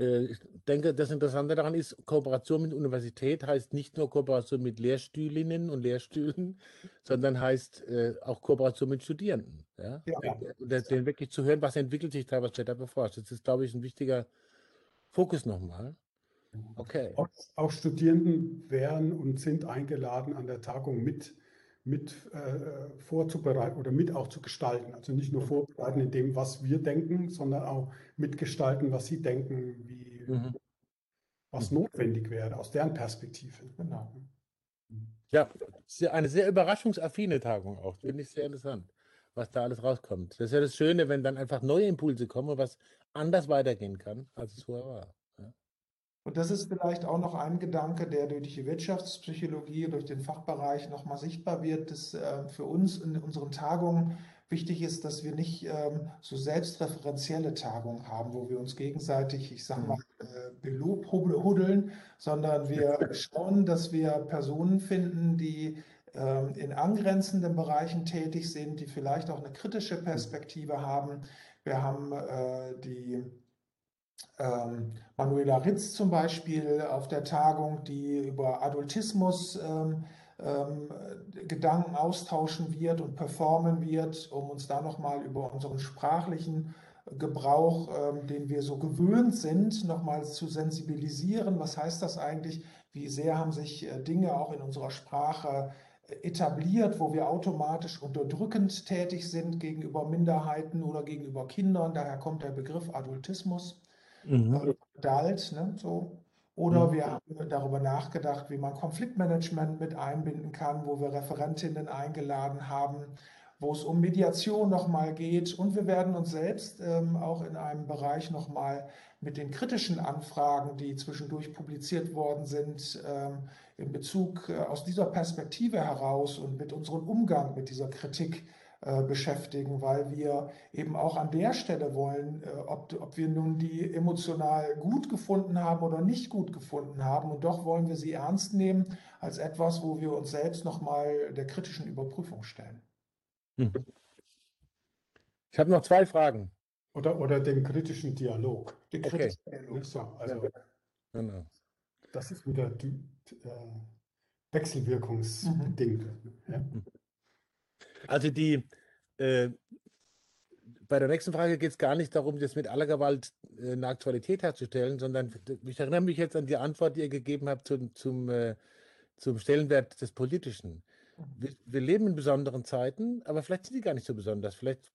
äh, ich denke, das Interessante daran ist, Kooperation mit Universität heißt nicht nur Kooperation mit Lehrstühlinnen und Lehrstühlen, sondern heißt äh, auch Kooperation mit Studierenden. Ja? Ja. Und das- denen wirklich zu hören, was entwickelt sich da, was steht da beforscht. Das ist, glaube ich, ein wichtiger Fokus nochmal. Okay. Auch, auch Studierenden wären und sind eingeladen, an der Tagung mit, mit äh, vorzubereiten oder mit auch zu gestalten. Also nicht nur vorbereiten in dem, was wir denken, sondern auch mitgestalten, was sie denken, wie, Mhm. was notwendig wäre aus deren Perspektive. Genau. Ja, sehr, eine sehr überraschungsaffine Tagung auch. Finde ich sehr interessant, was da alles rauskommt. Das ist ja das Schöne, wenn dann einfach neue Impulse kommen, was anders weitergehen kann, als es vorher war. Und das ist vielleicht auch noch ein Gedanke, der durch die Wirtschaftspsychologie, durch den Fachbereich nochmal sichtbar wird, dass äh, für uns in unseren Tagungen wichtig ist, dass wir nicht ähm, so selbstreferenzielle Tagungen haben, wo wir uns gegenseitig, ich sag mal, äh, belobhudeln, sondern wir schauen, dass wir Personen finden, die ähm, in angrenzenden Bereichen tätig sind, die vielleicht auch eine kritische Perspektive haben. Wir haben äh, die ähm, Manuela Ritz zum Beispiel auf der Tagung, die über Adultismus ähm, ähm, Gedanken austauschen wird und performen wird, um uns da nochmal über unseren sprachlichen Gebrauch, ähm, den wir so gewöhnt sind, nochmal zu sensibilisieren. Was heißt das eigentlich? Wie sehr haben sich äh, Dinge auch in unserer Sprache äh, etabliert, wo wir automatisch unterdrückend tätig sind gegenüber Minderheiten oder gegenüber Kindern? Daher kommt der Begriff Adultismus. Mhm. Adult, ne, so. Oder Mhm. wir haben darüber nachgedacht, wie man Konfliktmanagement mit einbinden kann, wo wir Referentinnen eingeladen haben, wo es um Mediation nochmal geht. Und wir werden uns selbst ähm, auch in einem Bereich nochmal mit den kritischen Anfragen, die zwischendurch publiziert worden sind, ähm, in Bezug äh, aus dieser Perspektive heraus und mit unserem Umgang mit dieser Kritik äh, beschäftigen, weil wir eben auch an der Stelle wollen, äh, ob, ob wir nun die emotional gut gefunden haben oder nicht gut gefunden haben. Und doch wollen wir sie ernst nehmen als etwas, wo wir uns selbst nochmal der kritischen Überprüfung stellen. Mhm. Ich habe noch zwei Fragen. Oder, oder dem kritischen Dialog. Den Okay. kritischen Dialog. Nicht so, also Genau. das ist wieder die, äh, wechselwirkungsbedingt. Ja. Also die, äh, bei der nächsten Frage geht es gar nicht darum, das mit aller Gewalt äh, eine Aktualität herzustellen, sondern ich erinnere mich jetzt an die Antwort, die ihr gegeben habt zum, zum, äh, zum Stellenwert des Politischen. Wir, wir leben in besonderen Zeiten, aber vielleicht sind die gar nicht so besonders. Vielleicht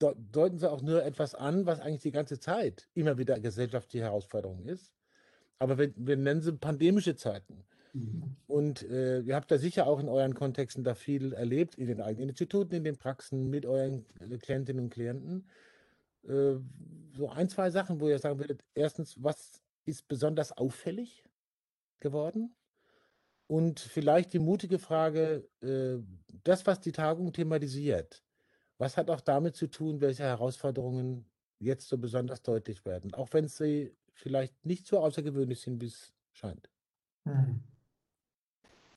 de- deuten sie auch nur etwas an, was eigentlich die ganze Zeit immer wieder gesellschaftliche Herausforderung ist. Aber wir, wir nennen sie pandemische Zeiten. Mhm. Und äh, ihr habt da sicher auch in euren Kontexten da viel erlebt, in den eigenen Instituten, in den Praxen, mit euren äh, Klientinnen und Klienten. Äh, so ein, zwei Sachen, wo ihr sagen würdet, erstens, was ist besonders auffällig geworden? Und vielleicht die mutige Frage, äh, das, was die Tagung thematisiert, was hat auch damit zu tun, welche Herausforderungen jetzt so besonders deutlich werden, auch wenn sie vielleicht nicht so außergewöhnlich sind, wie es scheint. Hm.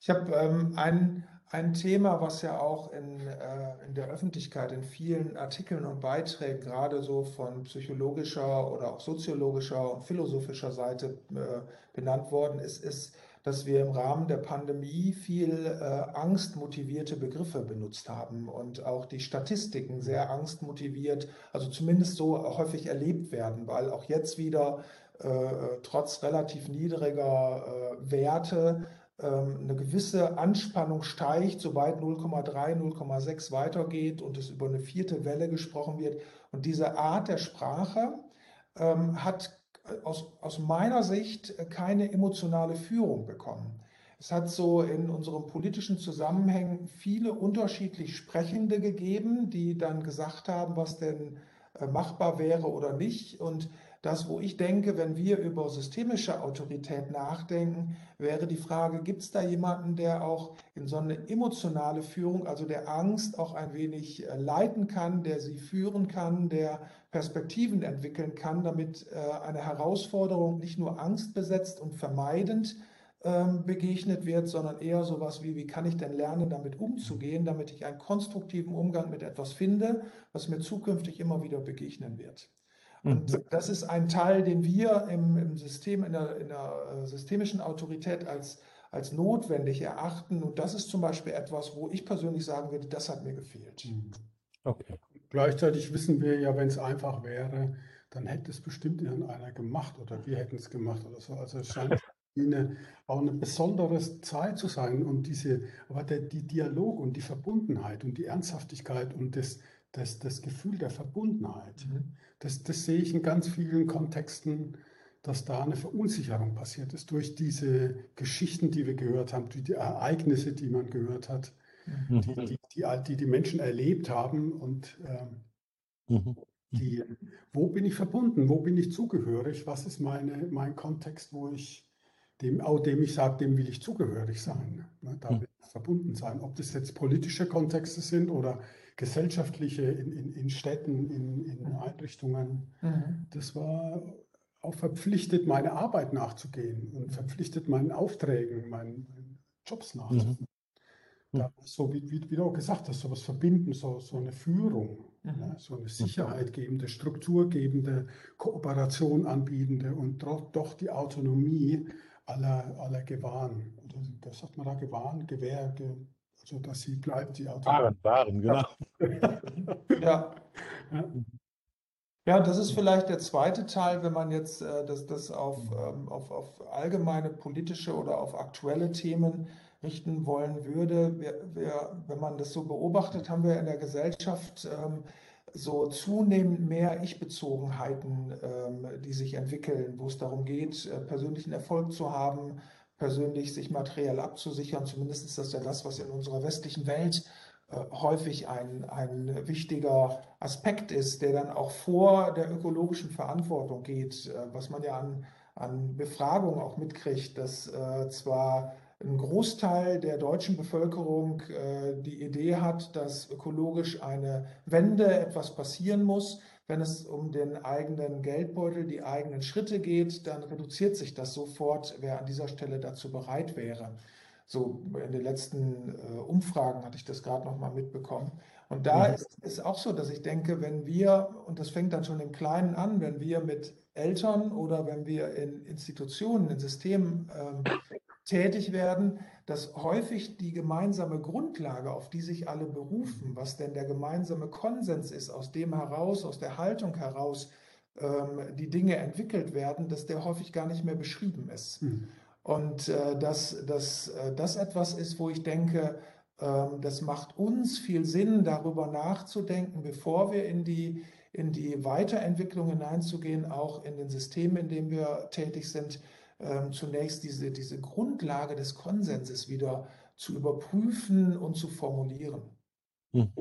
Ich habe ähm, ein, ein Thema, was ja auch in, äh, in der Öffentlichkeit in vielen Artikeln und Beiträgen, gerade so von psychologischer oder auch soziologischer und philosophischer Seite äh, benannt worden ist, ist, dass wir im Rahmen der Pandemie viel äh, angstmotivierte Begriffe benutzt haben und auch die Statistiken sehr angstmotiviert, also zumindest so häufig erlebt werden, weil auch jetzt wieder äh, trotz relativ niedriger äh, Werte eine gewisse Anspannung steigt, sobald 0,3, 0,6 weitergeht und es über eine vierte Welle gesprochen wird. Und diese Art der Sprache ähm, hat aus, aus meiner Sicht keine emotionale Führung bekommen. Es hat so in unseren politischen Zusammenhängen viele unterschiedlich Sprechende gegeben, die dann gesagt haben, was denn äh, machbar wäre oder nicht. Und das, wo ich denke, wenn wir über systemische Autorität nachdenken, wäre die Frage, gibt es da jemanden, der auch in so eine emotionale Führung, also der Angst auch ein wenig äh, leiten kann, der sie führen kann, der Perspektiven entwickeln kann, damit äh, eine Herausforderung nicht nur angstbesetzt und vermeidend ähm, begegnet wird, sondern eher sowas wie, wie kann ich denn lernen, damit umzugehen, damit ich einen konstruktiven Umgang mit etwas finde, was mir zukünftig immer wieder begegnen wird. Und mhm. das ist ein Teil, den wir im, im System, in der, in der äh, systemischen Autorität als, als notwendig erachten. Und das ist zum Beispiel etwas, wo ich persönlich sagen würde, das hat mir gefehlt. Mhm. Okay. Gleichzeitig wissen wir ja, wenn es einfach wäre, dann hätte es bestimmt irgendeiner gemacht oder wir hätten es gemacht oder so. Also es scheint eine, auch eine besondere Zeit zu sein und diese, aber der, die Dialog und die Verbundenheit und die Ernsthaftigkeit und das, das, das Gefühl der Verbundenheit, mhm. das, das sehe ich in ganz vielen Kontexten, dass da eine Verunsicherung passiert ist durch diese Geschichten, die wir gehört haben, durch die Ereignisse, die man gehört hat, mhm. die, die, die, die, die Menschen erlebt haben und ähm, mhm die, wo bin ich verbunden, wo bin ich zugehörig, was ist meine, mein Kontext, wo ich dem, auch dem ich sage, dem will ich zugehörig sein, ne, da will ich verbunden sein. Ob das jetzt politische Kontexte sind oder gesellschaftliche in, in, in Städten, in, in mhm. Einrichtungen, mhm. das war auch verpflichtet, meine Arbeit nachzugehen und verpflichtet, meinen Aufträgen, meinen, meinen Jobs nachzugehen. Mhm. Da, so wie, wie, wie, du auch gesagt hast, so was verbinden, so, so eine Führung, mhm. ja, so eine sicherheitgebende, strukturgebende, Kooperation anbietende und doch, doch die Autonomie aller, aller Gewahren. Das sagt man da, Gewahren, Gewehr, ge, also dass sie bleibt, die Autonomie. Waren, Waren, genau. ja. ja. Ja, das ist vielleicht der zweite Teil, wenn man jetzt äh, das, das auf, ähm, auf, auf allgemeine politische oder auf aktuelle Themen richten wollen würde. Wir, wir, wenn man das so beobachtet, haben wir in der Gesellschaft ähm, so zunehmend mehr Ich-Bezogenheiten, ähm, die sich entwickeln, wo es darum geht, äh, persönlichen Erfolg zu haben, persönlich sich materiell abzusichern. Zumindest ist das ja das, was in unserer westlichen Welt äh, häufig ein, ein wichtiger Aspekt ist, der dann auch vor der ökologischen Verantwortung geht, äh, was man ja an, an Befragungen auch mitkriegt, dass äh, zwar ein Großteil der deutschen Bevölkerung äh, die Idee hat, dass ökologisch eine Wende etwas passieren muss. Wenn es um den eigenen Geldbeutel, die eigenen Schritte geht, dann reduziert sich das sofort, wer an dieser Stelle dazu bereit wäre. So in den letzten äh, Umfragen hatte ich das gerade noch mal mitbekommen. Und da mhm. ist es auch so, dass ich denke, wenn wir, und das fängt dann schon im Kleinen an, wenn wir mit Eltern oder wenn wir in Institutionen, in Systemen ähm, tätig werden, dass häufig die gemeinsame Grundlage, auf die sich alle berufen, was denn der gemeinsame Konsens ist, aus dem heraus, aus der Haltung heraus ähm, die Dinge entwickelt werden, dass der häufig gar nicht mehr beschrieben ist. Mhm. Und äh, dass, dass äh, das etwas ist, wo ich denke, äh, das macht uns viel Sinn, darüber nachzudenken, bevor wir in die, in die Weiterentwicklung hineinzugehen, auch in den Systemen, in denen wir tätig sind, ähm, zunächst diese, diese Grundlage des Konsenses wieder zu überprüfen und zu formulieren. Hm.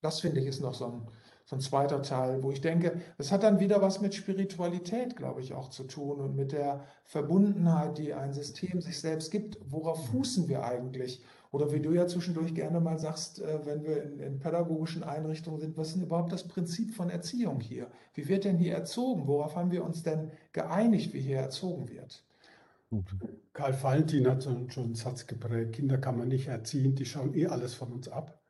Das finde ich ist noch so ein, so ein zweiter Teil, wo ich denke, das hat dann wieder was mit Spiritualität, glaube ich, auch zu tun und mit der Verbundenheit, die ein System sich selbst gibt. Worauf hm. fußen wir eigentlich? Oder wie du ja zwischendurch gerne mal sagst, äh, wenn wir in, in, pädagogischen Einrichtungen sind, was ist denn überhaupt das Prinzip von Erziehung hier? Wie wird denn hier erzogen? Worauf haben wir uns denn geeinigt, wie hier erzogen wird? Karl Valentin hat so einen, schon einen Satz geprägt, Kinder kann man nicht erziehen, die schauen eh alles von uns ab.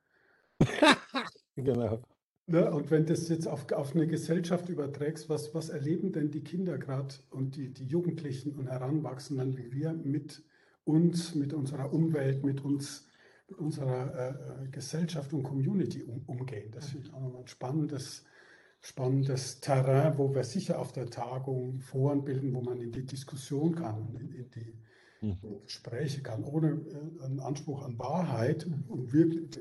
genau. Ne, und wenn du das jetzt auf, auf eine Gesellschaft überträgst, was, was erleben denn die Kinder gerade und die, die Jugendlichen und Heranwachsenden, wie wir mit uns, mit unserer Umwelt, mit uns, mit unserer äh, äh Gesellschaft und Community um, umgehen? Das finde ich auch nochmal ein spannendes spannendes Terrain, wo wir sicher auf der Tagung Foren bilden, wo man in die Diskussion kann, in, in die mhm. Gespräche kann, ohne äh, einen Anspruch an Wahrheit, um wirklich,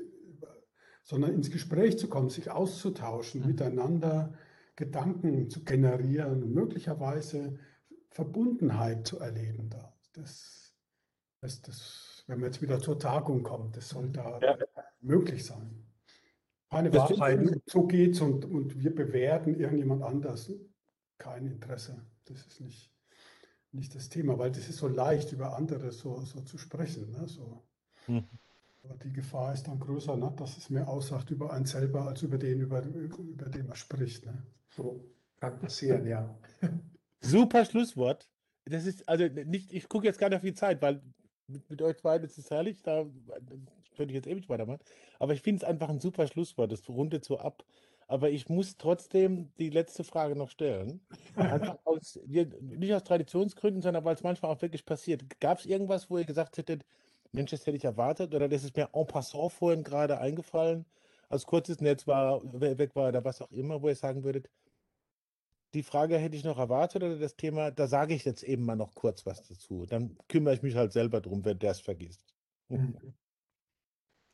sondern ins Gespräch zu kommen, sich auszutauschen, mhm. miteinander Gedanken zu generieren und möglicherweise Verbundenheit zu erleben. Da. Das, das, das, wenn man jetzt wieder zur Tagung kommt, das soll da ja. möglich sein. Keine Wahrheit, so geht's und, und wir bewerten irgendjemand anders. Kein Interesse. Das ist nicht, nicht das Thema, weil das ist so leicht, über andere so, so zu sprechen. Ne? So. Hm. Aber die Gefahr ist dann größer, ne? dass es mehr aussagt über einen selber, als über den, über, über den man spricht. Ne? So kann passieren, ja. Super Schlusswort. das ist, also nicht, ich gucke jetzt gar nicht auf die Zeit, weil mit, mit euch beiden ist es herrlich, da könnte ich jetzt ewig weitermachen. Aber ich finde es einfach ein super Schlusswort, das rundet so ab. Aber ich muss trotzdem die letzte Frage noch stellen. Aus, nicht aus Traditionsgründen, sondern weil es manchmal auch wirklich passiert. Gab es irgendwas, wo ihr gesagt hättet, Mensch, das hätte ich erwartet, oder das ist mir en passant vorhin gerade eingefallen, als kurzes Netz war, weg war oder was auch immer, wo ihr sagen würdet, die Frage hätte ich noch erwartet oder das Thema, da sage ich jetzt eben mal noch kurz was dazu. Dann kümmere ich mich halt selber drum, wenn der es vergisst. Mhm.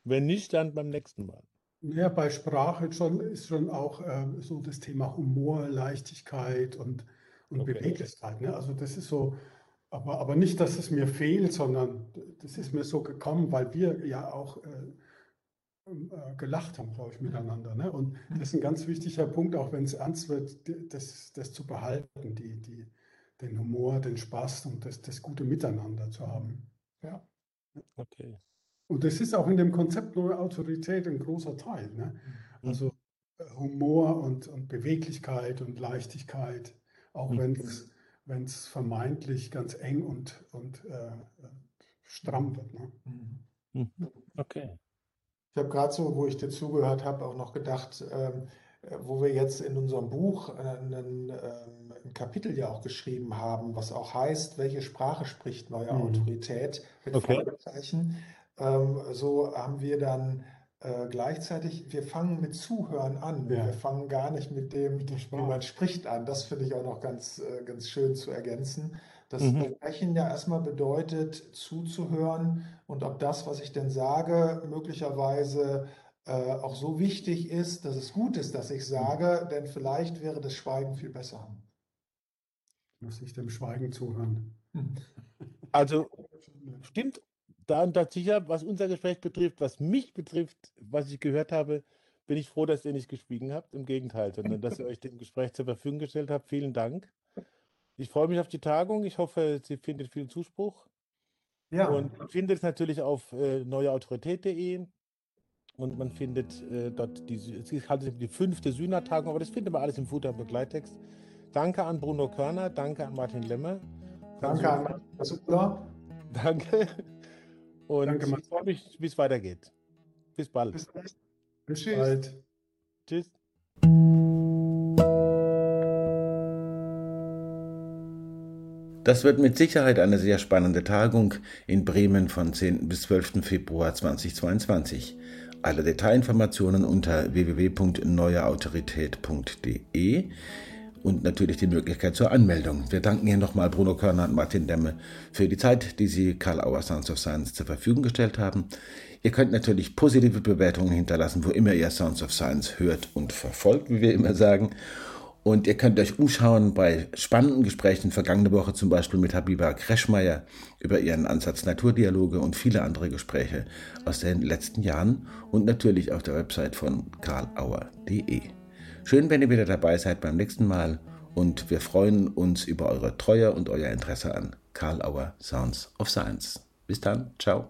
Wenn nicht, dann beim nächsten Mal. Ja, bei Sprache schon, ist schon auch äh, so das Thema Humor, Leichtigkeit und, und okay. Beweglichkeit. Ne? Also das ist so, aber, aber nicht, dass es mir fehlt, sondern das ist mir so gekommen, weil wir ja auch äh, gelacht haben, glaube ich, miteinander. Ne? Und mhm. das ist ein ganz wichtiger Punkt, auch wenn es ernst wird, das, das zu behalten, die, die, den Humor, den Spaß und das, das gute Miteinander zu haben. Ja. Okay. Und das ist auch in dem Konzept neue Autorität ein großer Teil. Ne? Mhm. Also äh, Humor und, und Beweglichkeit und Leichtigkeit, auch mhm. wenn es vermeintlich ganz eng und, und äh, stramm wird. Ne? Mhm. Okay. Ich habe gerade so, wo ich dir zugehört habe, auch noch gedacht, ähm, äh, wo wir jetzt in unserem Buch äh, einen, ähm, ein Kapitel ja auch geschrieben haben, was auch heißt, welche Sprache spricht neue mhm. Autorität mit okay. Fragezeichen. Ähm, so haben wir dann äh, gleichzeitig, wir fangen mit Zuhören an. Ja. Wir fangen gar nicht mit dem, wie man spricht an. Das finde ich auch noch ganz, äh, ganz schön zu ergänzen. Das mhm. Sprechen ja erstmal bedeutet, zuzuhören und ob das, was ich denn sage, möglicherweise äh, auch so wichtig ist, dass es gut ist, dass ich sage, denn vielleicht wäre das Schweigen viel besser. Muss ich dem Schweigen zuhören. Hm. Also stimmt da und da sicher, was unser Gespräch betrifft, was mich betrifft, was ich gehört habe, bin ich froh, dass ihr nicht geschwiegen habt. Im Gegenteil, sondern dass ihr euch dem Gespräch zur Verfügung gestellt habt. Vielen Dank. Ich freue mich auf die Tagung. Ich hoffe, sie findet viel Zuspruch. Ja. Und man findet es natürlich auf äh, neueautorität.de und man findet äh, dort die, es ist halt die fünfte Sühner-Tagung, aber das findet man alles im und Begleittext. Danke an Bruno Körner, danke an Martin Lemmer. Danke an Martin Super. Danke. Und danke, ich freue mich, wie es weitergeht. Bis bald. Bis, bis bald. Tschüss. Das wird mit Sicherheit eine sehr spannende Tagung in Bremen von 10. bis 12. Februar 2022. Alle Detailinformationen unter www.neueautorität.de und natürlich die Möglichkeit zur Anmeldung. Wir danken hier nochmal Bruno Körner und Martin Demme für die Zeit, die sie Karl Auer Sounds of Science zur Verfügung gestellt haben. Ihr könnt natürlich positive Bewertungen hinterlassen, wo immer ihr Sounds of Science hört und verfolgt, wie wir immer sagen. Und ihr könnt euch umschauen bei spannenden Gesprächen, vergangene Woche zum Beispiel mit Habiba Kreschmeier über ihren Ansatz Naturdialoge und viele andere Gespräche aus den letzten Jahren und natürlich auf der Website von karlauer.de. Schön, wenn ihr wieder dabei seid beim nächsten Mal und wir freuen uns über eure Treue und euer Interesse an Karl Auer Sounds of Science. Bis dann, ciao.